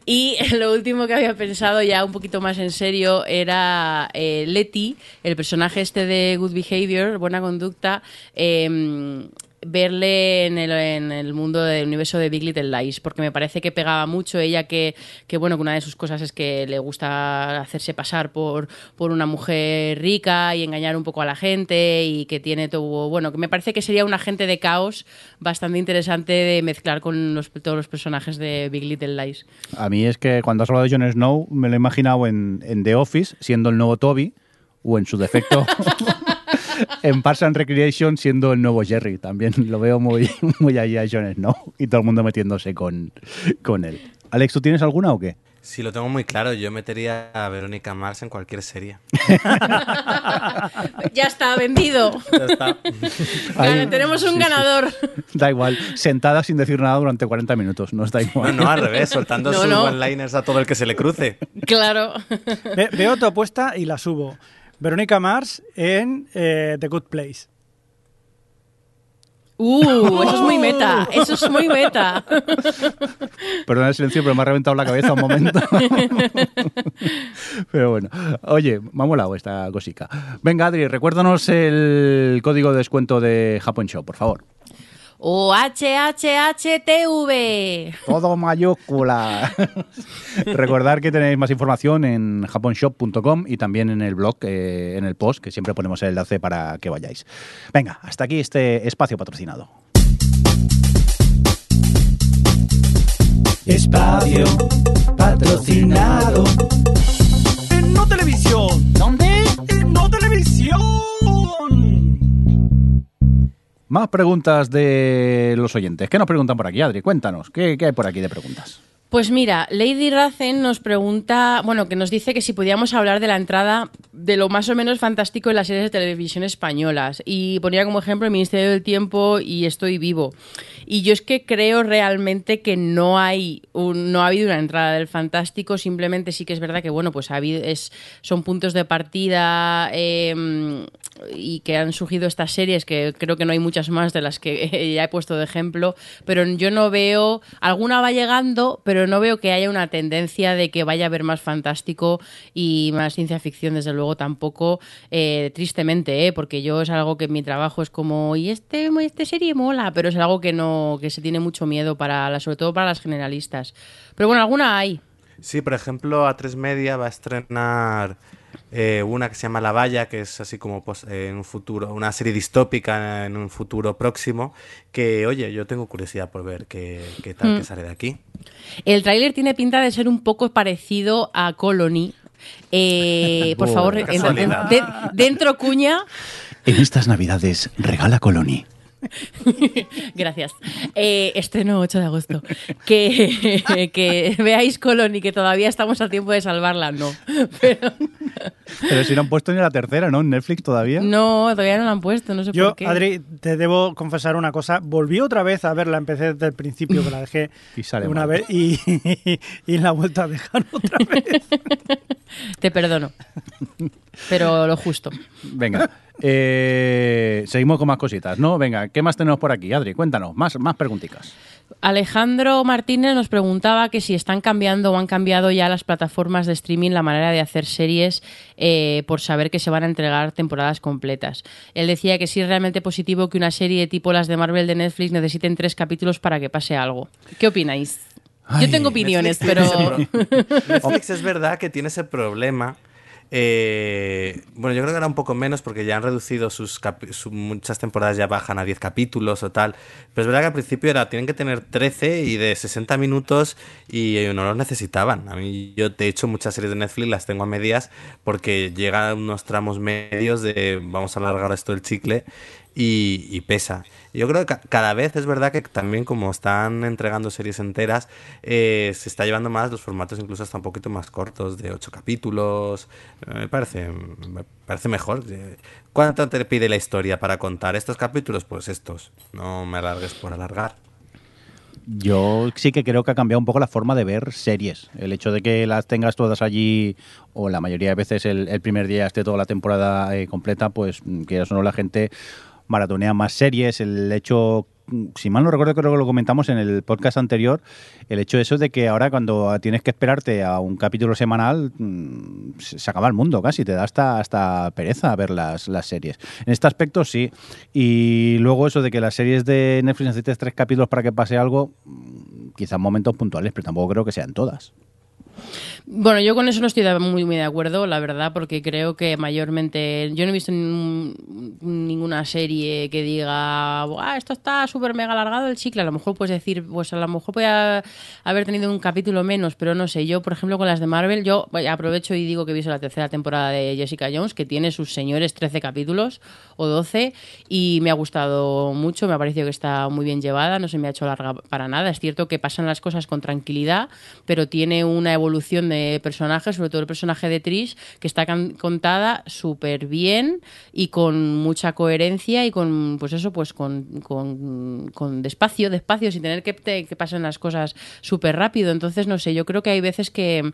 S3: Y lo último que había pensado ya un poquito más en serio era eh, Letty, el personaje este de Good Behavior, buena conducta. em, verle en el, en el mundo del universo de Big Little Lies, porque me parece que pegaba mucho ella que, que bueno, que una de sus cosas es que le gusta hacerse pasar por, por una mujer rica y engañar un poco a la gente y que tiene todo, bueno, que me parece que sería un agente de caos bastante interesante de mezclar con los- todos los personajes de Big Little Lies.
S2: A mí es que cuando has hablado de Jon Snow, me lo he imaginado en, en The Office, siendo el nuevo Toby, o en su defecto en Parks and Recreation, siendo el nuevo Jerry. También lo veo muy, muy ahí a Jon Snow y todo el mundo metiéndose con, con él. Alex, ¿tú tienes alguna o qué?
S4: Sí, lo tengo muy claro. Yo metería a Verónica Mars en cualquier serie.
S3: ya está vendido.
S4: Ya está.
S3: Tenemos un
S2: sí, sí.
S3: ganador.
S2: Da igual, sentada sin decir nada durante 40 minutos, no está
S4: No,
S2: igual.
S4: no, al revés, soltando
S3: No,
S4: sus
S3: no.
S4: one-liners a todo el que se le cruce.
S3: Claro.
S5: Ve- veo tu apuesta y la subo. Verónica Mars en eh, The Good Place.
S3: Uh, eso es muy meta. Eso es muy meta.
S2: Perdona el silencio, pero me ha reventado la cabeza un momento. pero bueno, oye, me ha molado esta cosica. Venga, Adri, recuérdanos el código de descuento de Japón Show, por favor.
S3: O HHHTV.
S2: Todo mayúscula. Recordar que tenéis más información en japonshop.com y también en el blog, eh, en el post, que siempre ponemos el enlace para que vayáis. Venga, hasta aquí este espacio patrocinado.
S6: Espacio patrocinado.
S5: En No Televisión. ¿Dónde? En No Televisión.
S2: Más preguntas de los oyentes. ¿Qué nos preguntan por aquí, Adri? Cuéntanos, ¿qué, qué hay por aquí de preguntas?
S3: Pues mira, Lady Racen nos pregunta, bueno, que nos dice que si podíamos hablar de la entrada de lo más o menos fantástico en las series de televisión españolas. Y ponía como ejemplo el Ministerio del Tiempo y Estoy Vivo. Y yo es que creo realmente que no hay un- no ha habido una entrada del fantástico, simplemente sí que es verdad que, bueno, pues ha habido, es, son puntos de partida eh, y que han surgido estas series, que creo que no hay muchas más de las que ya he puesto de ejemplo, pero yo no veo, alguna va llegando, pero no veo que haya una tendencia de que vaya a haber más fantástico y más ciencia ficción, desde luego tampoco, eh, tristemente, ¿eh? porque yo es algo que en mi trabajo es como, y este, este serie mola, pero es algo que no, que se tiene mucho miedo para, sobre todo para las generalistas. Pero bueno, alguna hay.
S4: Sí, por ejemplo, A3 Media va a estrenar eh, una que se llama La Valla, que es así como pues, eh, en un futuro, una serie distópica en un futuro próximo, que oye, yo tengo curiosidad por ver qué, qué tal que sale de aquí.
S3: El tráiler tiene pinta de ser un poco parecido a Colony. Eh, por
S2: Oh,
S3: favor, en-
S4: casualidad.
S3: de- dentro cuña.
S2: En estas navidades, regala Colony.
S3: Gracias. Eh, estreno 8 de agosto. Que, que veáis Colony, que todavía estamos a tiempo de salvarla. No. Pero
S2: Pero si no han puesto ni la tercera, ¿no? En Netflix todavía.
S3: no, todavía no la han puesto, no sé
S5: Yo,
S3: por qué.
S5: Adri, te debo confesar una cosa. Volví otra vez a verla, empecé desde el principio, que la dejé
S2: Y sale
S5: una
S2: mal.
S5: vez y, y la he vuelto a dejar otra vez.
S3: Te perdono. Pero lo justo.
S2: Venga, eh, seguimos con más cositas, ¿no? Venga, ¿qué más tenemos por aquí, Adri? Cuéntanos, más, más preguntitas.
S3: Alejandro Martínez nos preguntaba que si están cambiando o han cambiado ya las plataformas de streaming la manera de hacer series eh, por saber que se van a entregar temporadas completas. Él decía que sí es realmente positivo que una serie tipo las de Marvel de Netflix necesiten tres capítulos para que pase algo. ¿Qué opináis? Yo tengo opiniones,
S4: Netflix
S3: pero...
S4: Netflix es verdad que tiene ese problema. Eh, bueno, yo creo que era un poco menos porque ya han reducido sus, muchas temporadas ya bajan a 10 capítulos o tal. Pero es verdad que al principio era tienen que tener 13 y de 60 minutos y eh, no los necesitaban. A mí yo de hecho muchas series de Netflix las tengo a medias porque llegan unos tramos medios de vamos a alargar esto el chicle y, y pesa. Yo creo que ca- cada vez es verdad que también como están entregando series enteras, eh, se está llevando más los formatos incluso hasta un poquito más cortos, de ocho capítulos. Eh, Me parece, me parece mejor. Eh, ¿Cuánto te pide la historia para contar estos capítulos? Pues estos. No me alargues por alargar.
S2: Yo sí que creo que ha cambiado un poco la forma de ver series. El hecho de que las tengas todas allí, o la mayoría de veces el, primer día esté toda la temporada completa, pues mm, que eso no la gente maratonea más series. El hecho, si mal no recuerdo, creo que lo comentamos en el podcast anterior, el hecho eso de que ahora cuando tienes que esperarte a un capítulo semanal, mm, se se acaba el mundo casi, te da hasta, hasta pereza ver las, las series. En este aspecto sí. Y luego eso de que las series de Netflix necesites tres capítulos para que pase algo, mm, quizás momentos puntuales, pero tampoco creo que sean todas.
S3: Bueno, yo con eso no estoy muy, de acuerdo, la verdad, porque creo que mayormente. Yo no he visto ningún- ninguna serie que diga, "Buah, esto está súper mega alargado el chicle. A lo mejor puedes decir, pues a lo mejor ha- haber tenido un capítulo menos, pero no sé. Yo, por ejemplo, con las de Marvel, yo aprovecho y digo que he visto la tercera temporada de Jessica Jones, que tiene sus señores 13 capítulos o 12, y me ha gustado mucho, me ha parecido que está muy bien llevada, no se me ha hecho larga para nada. Es cierto que pasan las cosas con tranquilidad, pero tiene una evolución de personajes, sobre todo el personaje de Trish, que está contada súper bien y con mucha coherencia y con, pues eso, pues con, con, con despacio, despacio, sin tener que, que pasen las cosas súper rápido. Entonces, no sé, yo creo que hay veces que,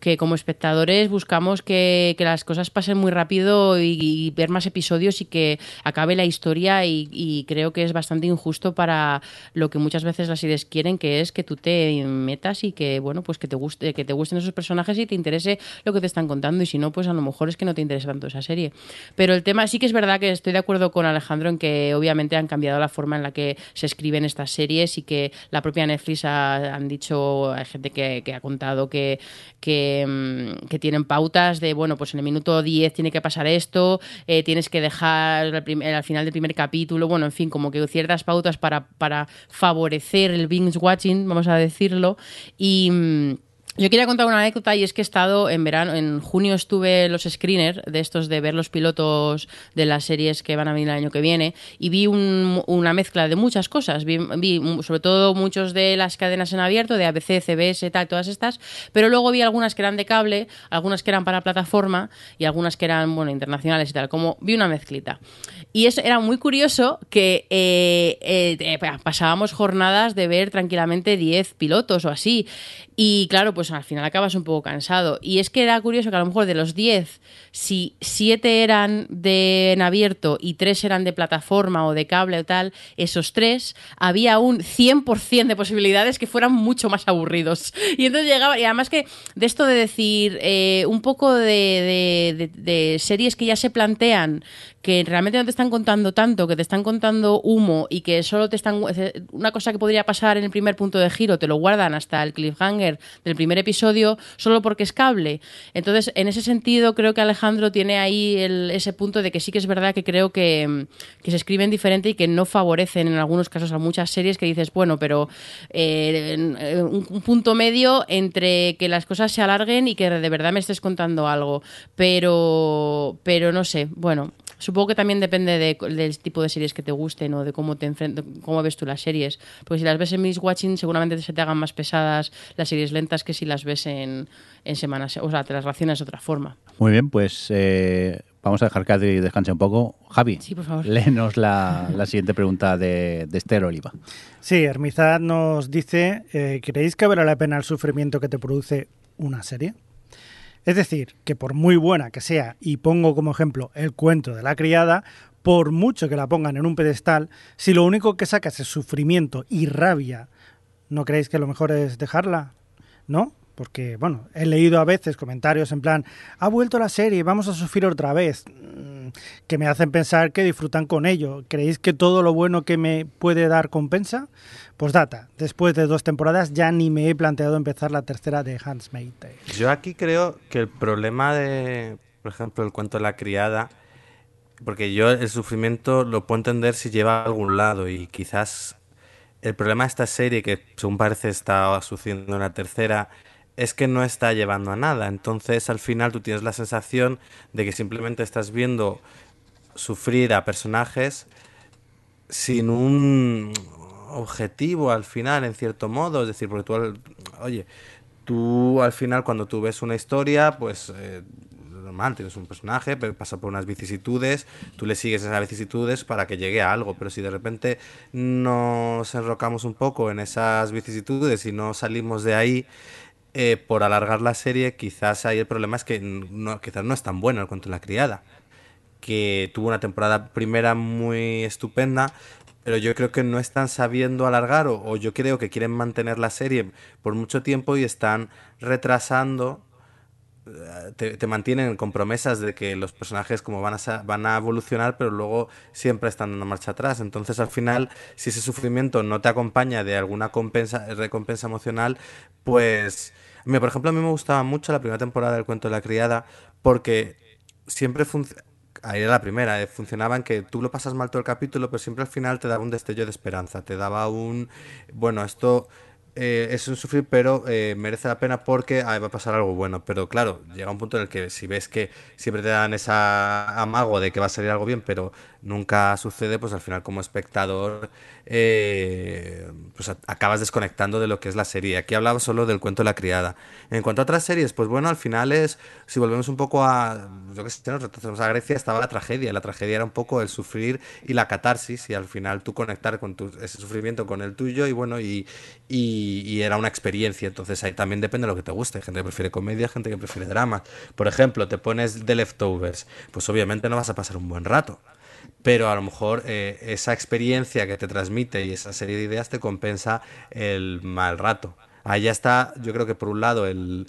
S3: que como espectadores buscamos que, que las cosas pasen muy rápido y, y ver más episodios y que acabe la historia y, y creo que es bastante injusto para lo que muchas veces las series quieren, que es que tú te metas y que, bueno, pues que te guste, que te gusten esos personajes y te interese lo que te están contando y si no, pues a lo mejor es que no te interesa tanto esa serie. Pero el tema sí que es verdad que estoy de acuerdo con Alejandro en que obviamente han cambiado la forma en la que se escriben estas series y que la propia Netflix ha- han dicho, hay gente que, ha contado que, mm, que tienen pautas de, bueno, pues en el minuto 10 tiene que pasar esto, eh, tienes que dejar al, final del primer capítulo, bueno, en fin, como que ciertas pautas para, para favorecer el binge watching, vamos a decirlo, y... yo quería contar una anécdota y es que he estado en verano, en junio estuve los screeners de estos de ver los pilotos de las series que van a venir el año que viene y vi un- una mezcla de muchas cosas. Vi, vi sobre todo muchos de las cadenas en abierto, de ABC, CBS, tal, todas estas, pero luego vi algunas que eran de cable, algunas que eran para plataforma y algunas que eran, bueno, internacionales y tal. Como vi una mezclita. Y eso era muy curioso que eh, eh, eh, pasábamos jornadas de ver tranquilamente 10 pilotos o así. Y claro, pues al final acabas un poco cansado. Y es que era curioso que a lo mejor de los 10, si 7 eran de en abierto y 3 eran de plataforma o de cable o tal, esos 3 había un 100% de posibilidades que fueran mucho más aburridos. Y entonces llegaba, y además que de esto de decir eh, un poco de, de- de- de series que ya se plantean que realmente no te están contando tanto, que te están contando humo y que solo te están... Una cosa que podría pasar en el primer punto de giro, te lo guardan hasta el cliffhanger del primer episodio solo porque es cable. Entonces, en ese sentido, creo que Alejandro tiene ahí el- ese punto de que sí que es verdad que creo que, que se escriben diferente y que no favorecen en algunos casos a muchas series que dices, bueno, pero eh, en un, un punto medio entre que las cosas se alarguen y que de verdad me estés contando algo. Pero, pero no sé, bueno, Supongo que también depende de- del tipo de series que te gusten o de cómo te enfrent- cómo ves tú las series. Porque si las ves en Miss Watching, seguramente se te hagan más pesadas las series lentas que si las ves en, en semanas. O sea, te las racionas de otra forma.
S2: Muy bien, pues eh, vamos a dejar que Adri descanse un poco. Javi,
S3: Sí, por favor.
S2: léenos la, la siguiente pregunta de, de Esther Oliva.
S5: Sí, Hermizad nos dice, eh, ¿creéis que vale la pena el sufrimiento que te produce una serie? Es decir, que por muy buena que sea, y pongo como ejemplo el cuento de la criada, por mucho que la pongan en un pedestal, si lo único que sacas es sufrimiento y rabia, ¿no creéis que lo mejor es dejarla? ¿No? Porque, bueno, he leído a veces comentarios en plan, ha vuelto la serie, vamos a sufrir otra vez. Que me hacen pensar que disfrutan con ello. ¿Creéis que todo lo bueno que me puede dar compensa? Pues data, después de dos temporadas ya ni me he planteado empezar la tercera de Hans Tale.
S4: Yo aquí creo que el problema de, por ejemplo, el cuento de la criada, porque yo el sufrimiento lo puedo entender si lleva a algún lado y quizás el problema de esta serie, que según parece está sucediendo en la tercera, es que no está llevando a nada. Entonces al final tú tienes la sensación de que simplemente estás viendo sufrir a personajes sin un objetivo al final, en cierto modo. Es decir, porque tú, oye, tú al final cuando tú ves una historia, pues eh, normal, tienes un personaje, pasa por unas vicisitudes, tú le sigues esas vicisitudes para que llegue a algo, pero si de repente nos enrocamos un poco en esas vicisitudes y no salimos de ahí, eh, por alargar la serie, quizás ahí el problema es que no, quizás no es tan bueno el cuento de la criada. Que tuvo una temporada primera muy estupenda, pero yo creo que no están sabiendo alargar, o yo creo que quieren mantener la serie por mucho tiempo y están retrasando te, mantienen con promesas de que los personajes como van a, van a evolucionar, pero luego siempre están dando marcha atrás. Entonces, al final, si ese sufrimiento no te acompaña de alguna compensa, recompensa emocional, pues... Mira, por ejemplo, a mí me gustaba mucho la primera temporada del cuento de la criada porque siempre ahí era la primera, eh, funcionaba en que tú lo pasas mal todo el capítulo, pero siempre al final te daba un destello de esperanza, te daba un, bueno, esto eh, es un sufrir, pero eh, merece la pena porque va a pasar algo bueno. Pero claro, llega un punto en el que si ves que siempre te dan ese amago de que va a salir algo bien, pero nunca sucede, pues al final como espectador eh, pues acabas desconectando de lo que es la serie. Aquí hablaba solo del cuento de la criada. En cuanto a otras series, pues bueno, al final es, si volvemos un poco a, yo que sé, nos a Grecia, estaba la tragedia. La tragedia era un poco el sufrir y la catarsis y al final tú conectar con tu, ese sufrimiento con el tuyo y bueno, y, y, era una experiencia. Entonces ahí también depende de lo que te guste. Hay gente que prefiere comedia, gente que prefiere drama. Por ejemplo, te pones The Leftovers, pues obviamente no vas a pasar un buen rato pero a lo mejor eh, esa experiencia que te transmite y esa serie de ideas te compensa el mal rato. Ahí ya está, yo creo que por un lado el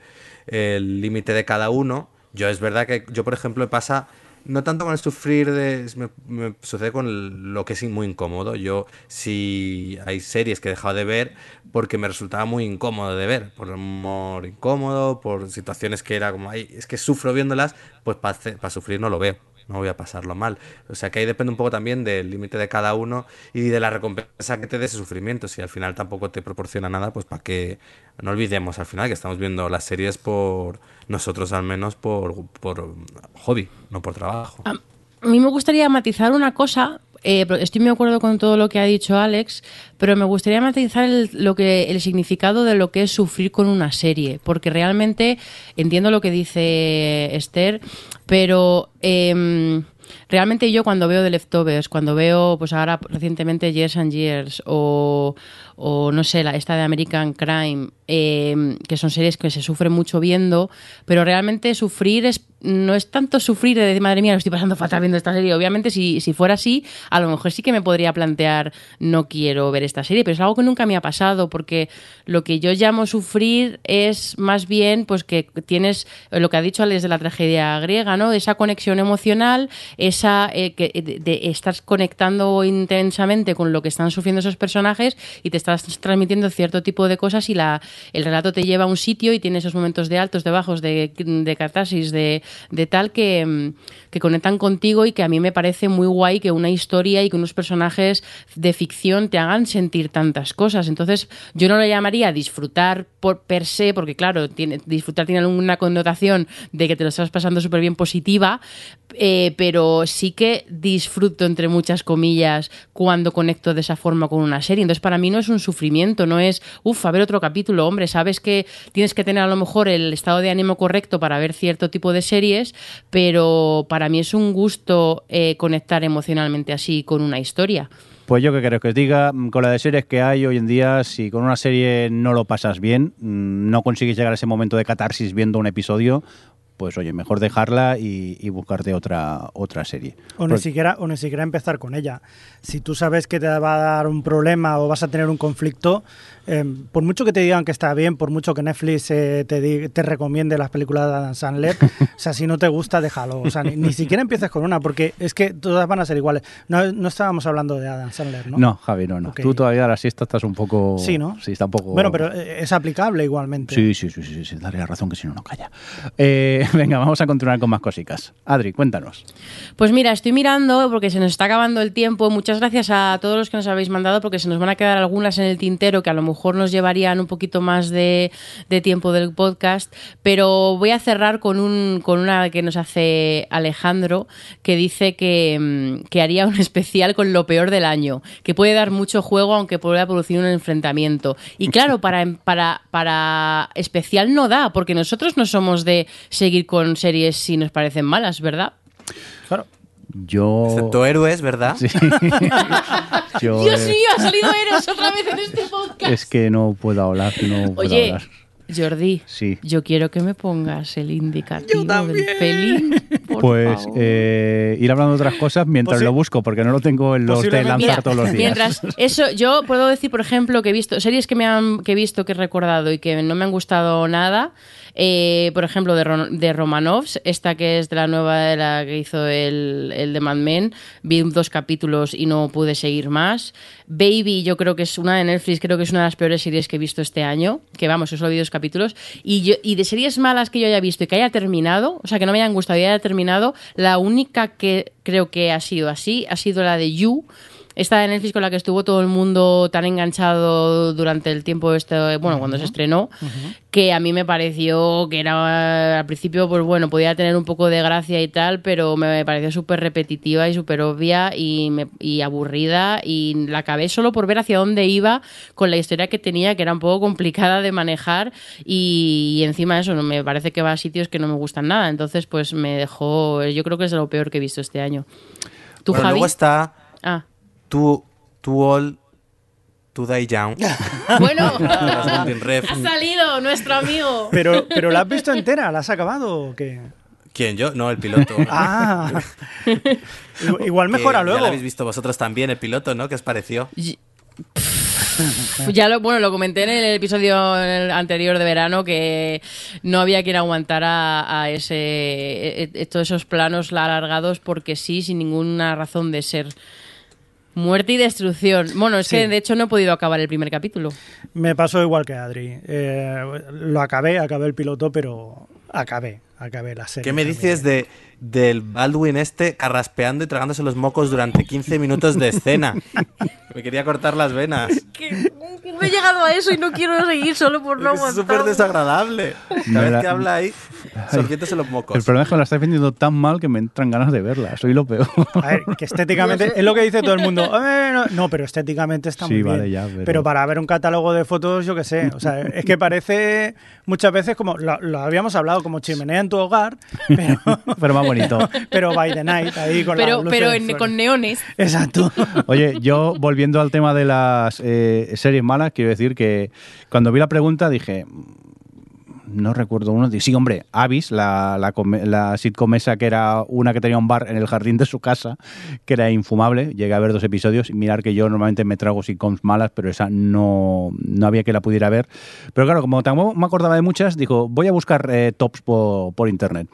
S4: límite de cada uno. Yo es verdad que yo, por ejemplo, me pasa no tanto con el sufrir de me, sucede con lo que es muy incómodo yo si hay series que he dejado de ver porque me resultaba muy incómodo de ver por humor incómodo por situaciones que era como ay es que sufro viéndolas pues para sufrir no lo veo no voy a pasarlo mal. O sea que ahí depende un poco también del límite de cada uno y de la recompensa que te dé ese sufrimiento. Si al final tampoco te proporciona nada, pues para que no olvidemos al final que estamos viendo las series por nosotros al menos por, por hobby, no por trabajo.
S3: A mí me gustaría matizar una cosa eh, estoy muy de acuerdo con todo lo que ha dicho Alex, pero me gustaría matizar el, lo que, el significado de lo que es sufrir con una serie, porque realmente entiendo lo que dice Esther, pero em, realmente yo cuando veo The Leftovers, cuando veo, pues ahora recientemente Years and Years o, o no sé, la, esta de American Crime, em, que son series que se sufren mucho viendo, pero realmente sufrir es no es tanto sufrir de decir, madre mía, lo estoy pasando fatal viendo esta serie. Obviamente, si, si, fuera así, a lo mejor sí que me podría plantear, no quiero ver esta serie, pero es algo que nunca me ha pasado, porque lo que yo llamo sufrir es más bien, pues que tienes lo que ha dicho desde la tragedia griega, ¿no? Esa conexión emocional, esa eh, que de, estás conectando intensamente con lo que están sufriendo esos personajes y te estás transmitiendo cierto tipo de cosas y la, el relato te lleva a un sitio y tiene esos momentos de altos, de bajos, de, de catarsis, de de tal que, mm, que, conectan contigo y que a mí me parece muy guay que una historia y que unos personajes de ficción te hagan sentir tantas cosas. Entonces, yo no lo llamaría disfrutar por per se, porque claro, tiene, disfrutar tiene alguna connotación de que te lo estás pasando súper bien positiva, eh, pero sí que disfruto, entre muchas comillas, cuando conecto de esa forma con una serie. Entonces, para mí no es un sufrimiento, no es, uff, a ver otro capítulo, hombre, sabes que tienes que tener a lo mejor el estado de ánimo correcto para ver cierto tipo de series, pero para mí es un gusto eh, conectar emocionalmente así con una historia.
S2: Pues yo que creo que os diga, con la de series que hay hoy en día, si con una serie no lo pasas bien, mm, no consigues llegar a ese momento de catarsis viendo un episodio, pues oye, mejor dejarla y, y buscarte otra, otra serie.
S5: O ni,
S2: Pues-
S5: siquiera, o ni siquiera empezar con ella. Si tú sabes que te va a dar un problema o vas a tener un conflicto, eh, por mucho que te digan que está bien, por mucho que Netflix eh, te, te recomiende las películas de Adam Sandler, o sea, si no te gusta, déjalo. O sea, ni, ni siquiera empieces con una, porque es que todas van a ser iguales. No, no estábamos hablando de Adam Sandler, ¿no?
S2: No, Javi, no, no. Tú todavía a la siesta estás un poco...
S5: Sí, ¿no?
S2: Sí, está un poco...
S5: Bueno, pero eh, es aplicable igualmente.
S2: Sí, sí, sí, sí, sí, sí, la razón que si no, no calla. Eh, venga, vamos a continuar con más cositas. Adri, cuéntanos.
S3: Pues mira, estoy mirando porque se nos está acabando el tiempo. Muchas gracias a todos los que nos habéis mandado porque se nos van a quedar algunas en el tintero que a lo mejor nos llevarían un poquito más de, de tiempo del podcast. Pero voy a cerrar con, un, con una que nos hace Alejandro que dice que, mm, que haría un especial con lo peor del año, que puede dar mucho juego aunque pueda producir un enfrentamiento. Y claro, para, para, para especial no da porque nosotros no somos de seguir con series si nos parecen malas, ¿verdad?
S5: Claro.
S2: Yo...
S4: Excepto héroes, ¿verdad?
S2: Sí. Yo,
S3: Dios
S2: eh,
S3: mío, ha salido Eros otra vez en este podcast.
S2: Es que no puedo hablar, no puedo
S3: Oye,
S2: hablar.
S3: Jordi,
S2: Sí.
S3: yo quiero que me pongas el indicativo del pelín. por
S2: Pues
S3: favor.
S2: eh, ir hablando de otras cosas mientras
S5: Posi-
S2: lo busco, porque no lo tengo en los de lanzar
S3: Mira,
S2: todos los días.
S3: Mientras eso, yo puedo decir, por ejemplo, que he visto series que me han que he visto que he recordado y que no me han gustado nada. Eh, por ejemplo, de, Ro- de Romanovs, esta que es de la nueva de la que hizo el, el de Mad Men, vi dos capítulos y no pude seguir más. Baby, yo creo que es una de Netflix, creo que es una de las peores series que he visto este año, que vamos, solo vi dos capítulos. Y, yo, y de series malas que yo haya visto y que haya terminado, o sea, que no me hayan gustado y haya terminado, la única que creo que ha sido así ha sido la de You, esta de Netflix con la que estuvo todo el mundo tan enganchado durante el tiempo este, bueno, cuando se estrenó, que a mí me pareció que era al principio, pues bueno, podía tener un poco de gracia y tal, pero me pareció súper repetitiva y súper obvia y, me- y aburrida y la acabé solo por ver hacia dónde iba con la historia que tenía, que era un poco complicada de manejar y, y encima de eso, no me parece que va a sitios que no me gustan nada, entonces pues me dejó, yo creo que es lo peor que he visto este año. ¿Tú,
S4: Bueno,
S3: Javi?
S4: luego está
S3: Ah.
S4: To, to All To Die Young.
S3: Bueno, ha salido nuestro amigo.
S5: Pero, pero ¿la has visto entera? ¿La has acabado o qué?
S4: ¿Quién? ¿Yo? No, el piloto.
S5: Ah, Igual- mejora
S4: Ya
S5: luego.
S4: lo habéis visto vosotros también, el piloto, ¿no? ¿Qué os pareció?
S3: Ya lo, bueno, lo comenté en el episodio anterior de verano que no había quien aguantara a ese e- e- todos esos planos alargados porque sí, sin ninguna razón de ser. Muerte y destrucción. Bueno, es
S5: Sí.
S3: que de hecho no he podido acabar el primer capítulo.
S5: Me pasó igual que Adri. Eh, lo acabé, acabé el piloto, pero acabé, acabé la serie.
S4: ¿Qué me
S5: también.
S4: dices de, del Baldwin este carraspeando y tragándose los mocos durante 15 minutos de escena? Me quería cortar las venas.
S3: Que, no he llegado a eso y no quiero seguir solo por
S4: es súper desagradable. Cada vez
S2: la-
S4: que habla ahí, sorbiéndose los mocos.
S2: El problema es que me la estáis vendiendo tan mal que me entran ganas de verla. Soy lo peor.
S5: A ver, que estéticamente es lo que dice todo el mundo. "Eh, no, no, pero estéticamente está
S2: Sí,
S5: muy bien.
S2: vale, ya, pero-
S5: para ver un catálogo de fotos, yo qué sé. O sea, es que parece muchas veces como lo, lo habíamos hablado como chimenea en tu hogar, pero,
S2: Pero más bonito.
S5: pero by the night ahí con
S3: Pero,
S5: la
S3: pero en- con neones.
S5: Exacto.
S2: Oye, yo volviendo al tema de las eh, series malas, quiero decir que cuando vi la pregunta dije, mm, no recuerdo uno, sí, hombre, Avis, la, la, la sitcom esa que era una que tenía un bar en el jardín de su casa, que era infumable, llegué a ver dos episodios y mirar que yo normalmente me trago sitcoms malas, pero esa no, no había que la pudiera ver. Pero claro, como tampoco me acordaba de muchas, dijo, voy a buscar eh, tops por, por internet.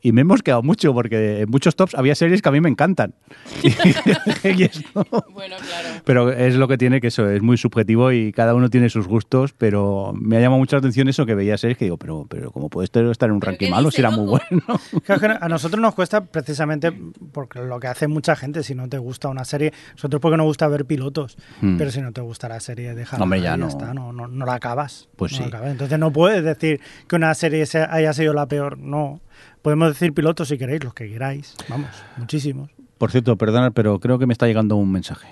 S2: Y me hemos quedado mucho, porque en muchos tops había series que a mí me encantan. y esto-
S3: Bueno, claro.
S2: pero es lo que tiene que eso, es muy subjetivo y cada uno tiene sus gustos, pero me ha llamado mucho la atención eso que veía series que digo, pero, pero ¿cómo puede estar estar en un
S3: ¿Pero
S2: ranking malo si era muy bueno?
S5: A nosotros nos cuesta precisamente porque lo que hace mucha gente, si no te gusta una serie, nosotros porque nos gusta ver pilotos,
S2: Hmm.
S5: pero si no te gusta la serie, déjala.
S2: Hombre, ya no.
S5: está, no, no, no la acabas.
S2: Pues
S5: no
S2: sí.
S5: acabas. Entonces no puedes decir que una serie sea- haya sido la peor, no. Podemos decir pilotos si queréis, los que queráis, vamos, muchísimos.
S2: Por cierto, perdonad, pero creo que me está llegando un mensaje.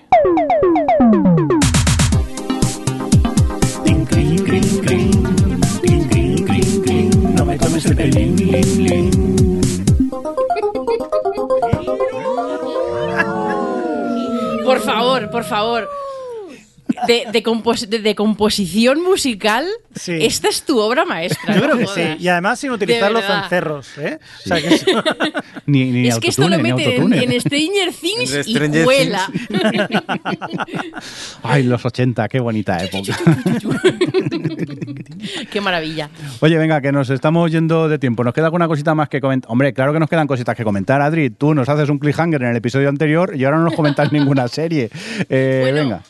S6: No me tomes el pelín.
S3: Por favor, por favor. De, de compos- de- de composición musical,
S5: Sí.
S3: esta es tu obra maestra.
S5: Yo
S3: no
S5: creo que sí. Y además sin utilizar los
S3: verdad.
S5: cencerros, ¿eh? O sea que eso-
S2: Ni, ni
S3: es que esto lo meten en, en Stranger Things
S4: En
S3: y vuela.
S2: Ay, los 80, qué bonita época.
S3: Qué maravilla.
S2: Oye, venga, que nos estamos yendo de tiempo. ¿Nos queda alguna cosita más que comentar? Hombre, claro que nos quedan cositas que comentar. Adri, tú nos haces un cliffhanger en el episodio anterior y ahora no nos comentas ninguna serie. Eh,
S3: Bueno,
S2: venga.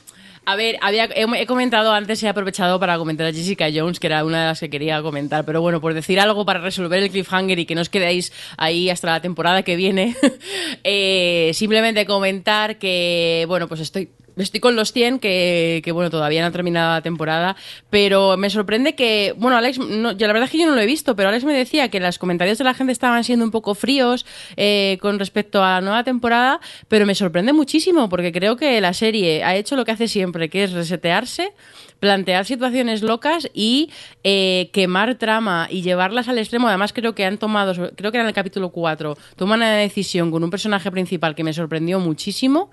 S3: A ver, había, he, comentado antes, he aprovechado para comentar a Jessica Jones, que era una de las que quería comentar, pero bueno, por decir algo para resolver el cliffhanger y que no os quedéis ahí hasta la temporada que viene, eh, simplemente comentar que, bueno, pues estoy... Estoy con los 100, que, que, bueno, todavía no ha terminado la temporada, pero me sorprende que, bueno, Alex, no, la verdad es que yo no lo he visto, pero Alex me decía que los comentarios de la gente estaban siendo un poco fríos eh, con respecto a la nueva temporada, pero me sorprende muchísimo porque creo que la serie ha hecho lo que hace siempre, que es resetearse, plantear situaciones locas y eh, quemar trama y llevarlas al extremo. Además, creo que han tomado, creo que era en el capítulo 4, toman una decisión con un personaje principal que me sorprendió muchísimo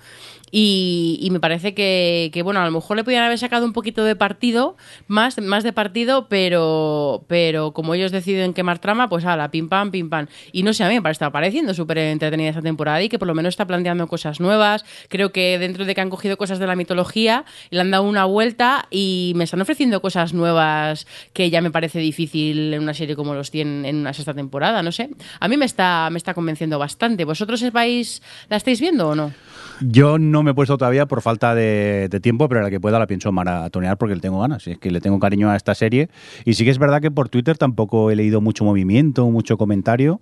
S3: y, y me parece que, que, bueno, a lo mejor le podían haber sacado un poquito de partido, más, más de partido, pero, pero como ellos deciden quemar trama, pues ala, pim pam, pim pam. Y no sé, a mí me está pareciendo súper entretenida esta temporada y que por lo menos está planteando cosas nuevas. Creo que dentro de que han cogido cosas de la mitología, le han dado una vuelta y me están ofreciendo cosas nuevas que ya me parece difícil en una serie como los 100 en una sexta temporada, no sé. A mí me está, me está convenciendo bastante. ¿Vosotros vais, la estáis viendo o no?
S2: Yo no me he puesto todavía por falta de, tiempo, pero la que pueda la pienso maratonear porque le tengo ganas. Es que le tengo cariño a esta serie. Y sí que es verdad que por Twitter tampoco he leído mucho movimiento, mucho comentario.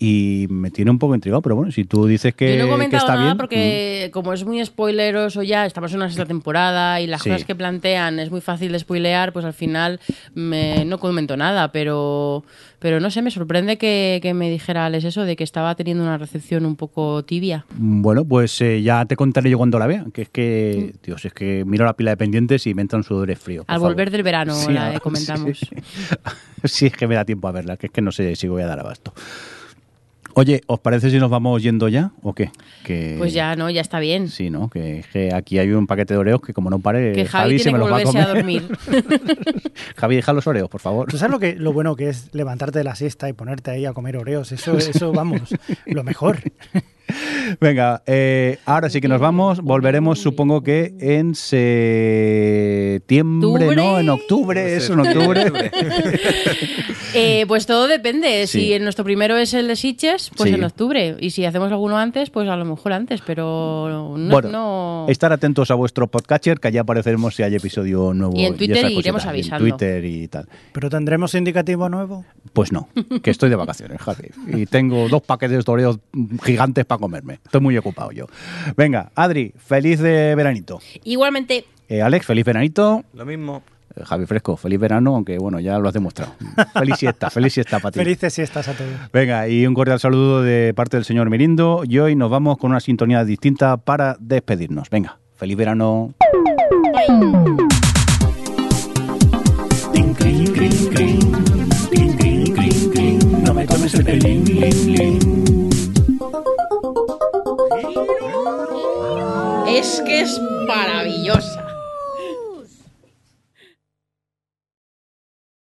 S2: Y me tiene un poco intrigado, pero bueno, si tú dices que,
S3: Yo no he
S2: que está
S3: nada
S2: bien. mm.
S3: porque como es muy spoileroso ya, estamos en una sexta temporada y las
S2: Sí.
S3: cosas que plantean es muy fácil de spoilear, pues al final me, no comento nada, pero, pero no sé, me sorprende que, que me dijera Alex eso de que estaba teniendo una recepción un poco tibia.
S2: mm, Bueno, pues eh, ya te contaré yo cuando la vea. Que es que, Dios, es que miro la pila de pendientes y me entran sudores fríos.
S3: Al
S2: favor.
S3: volver del verano
S2: Sí,
S3: la
S2: ah,
S3: comentamos.
S2: Sí. Sí, es que me da tiempo a verla, que es que no sé si voy a dar abasto. Oye, ¿os parece si nos vamos yendo ya o qué? Que...
S3: Pues ya, ¿no? Ya está bien.
S2: Sí, ¿no? Que, que aquí hay un paquete de oreos que como no pare,
S3: Que Javi,
S2: se
S3: tiene
S2: me
S3: que
S2: los va a
S3: volverse a,
S2: comer.
S3: dormir.
S2: Javi, deja los oreos, por favor.
S5: ¿Tú sabes lo, que, lo bueno que es levantarte de la siesta y ponerte ahí a comer oreos? Eso, eso vamos, lo mejor.
S2: Venga, eh, ahora sí que nos vamos. Volveremos, supongo que en septiembre, ¿no? En octubre, eso, en octubre.
S3: Eh, pues todo depende.
S2: Sí.
S3: Si en nuestro primero es el de Sitges, pues
S2: Sí.
S3: en octubre. Y si hacemos alguno antes, pues a lo mejor antes. Pero no.
S2: bueno,
S3: no-
S2: estar atentos a vuestro podcatcher, que allá apareceremos si hay episodio nuevo.
S3: Y en Twitter
S2: esas
S3: iremos
S2: y
S3: avisando.
S2: En Twitter y tal.
S5: ¿Pero tendremos indicativo nuevo?
S2: Pues no, que estoy de vacaciones, Javi. Y tengo dos paquetes de oreos gigantes para comerme. Estoy muy ocupado yo. Venga, Adri, feliz de veranito.
S3: Igualmente.
S2: Eh, Alex, feliz veranito.
S4: Lo mismo.
S2: Eh, Javi Fresco, feliz verano, aunque bueno, ya lo has demostrado. Feliz siesta, feliz siesta para ti.
S5: Felices siestas a todos.
S2: Venga, y un cordial saludo de parte del señor Mirindo. Y hoy nos vamos con una sintonía distinta para despedirnos. Venga, feliz verano.
S3: no me tomes el pelín. es que es maravillosa.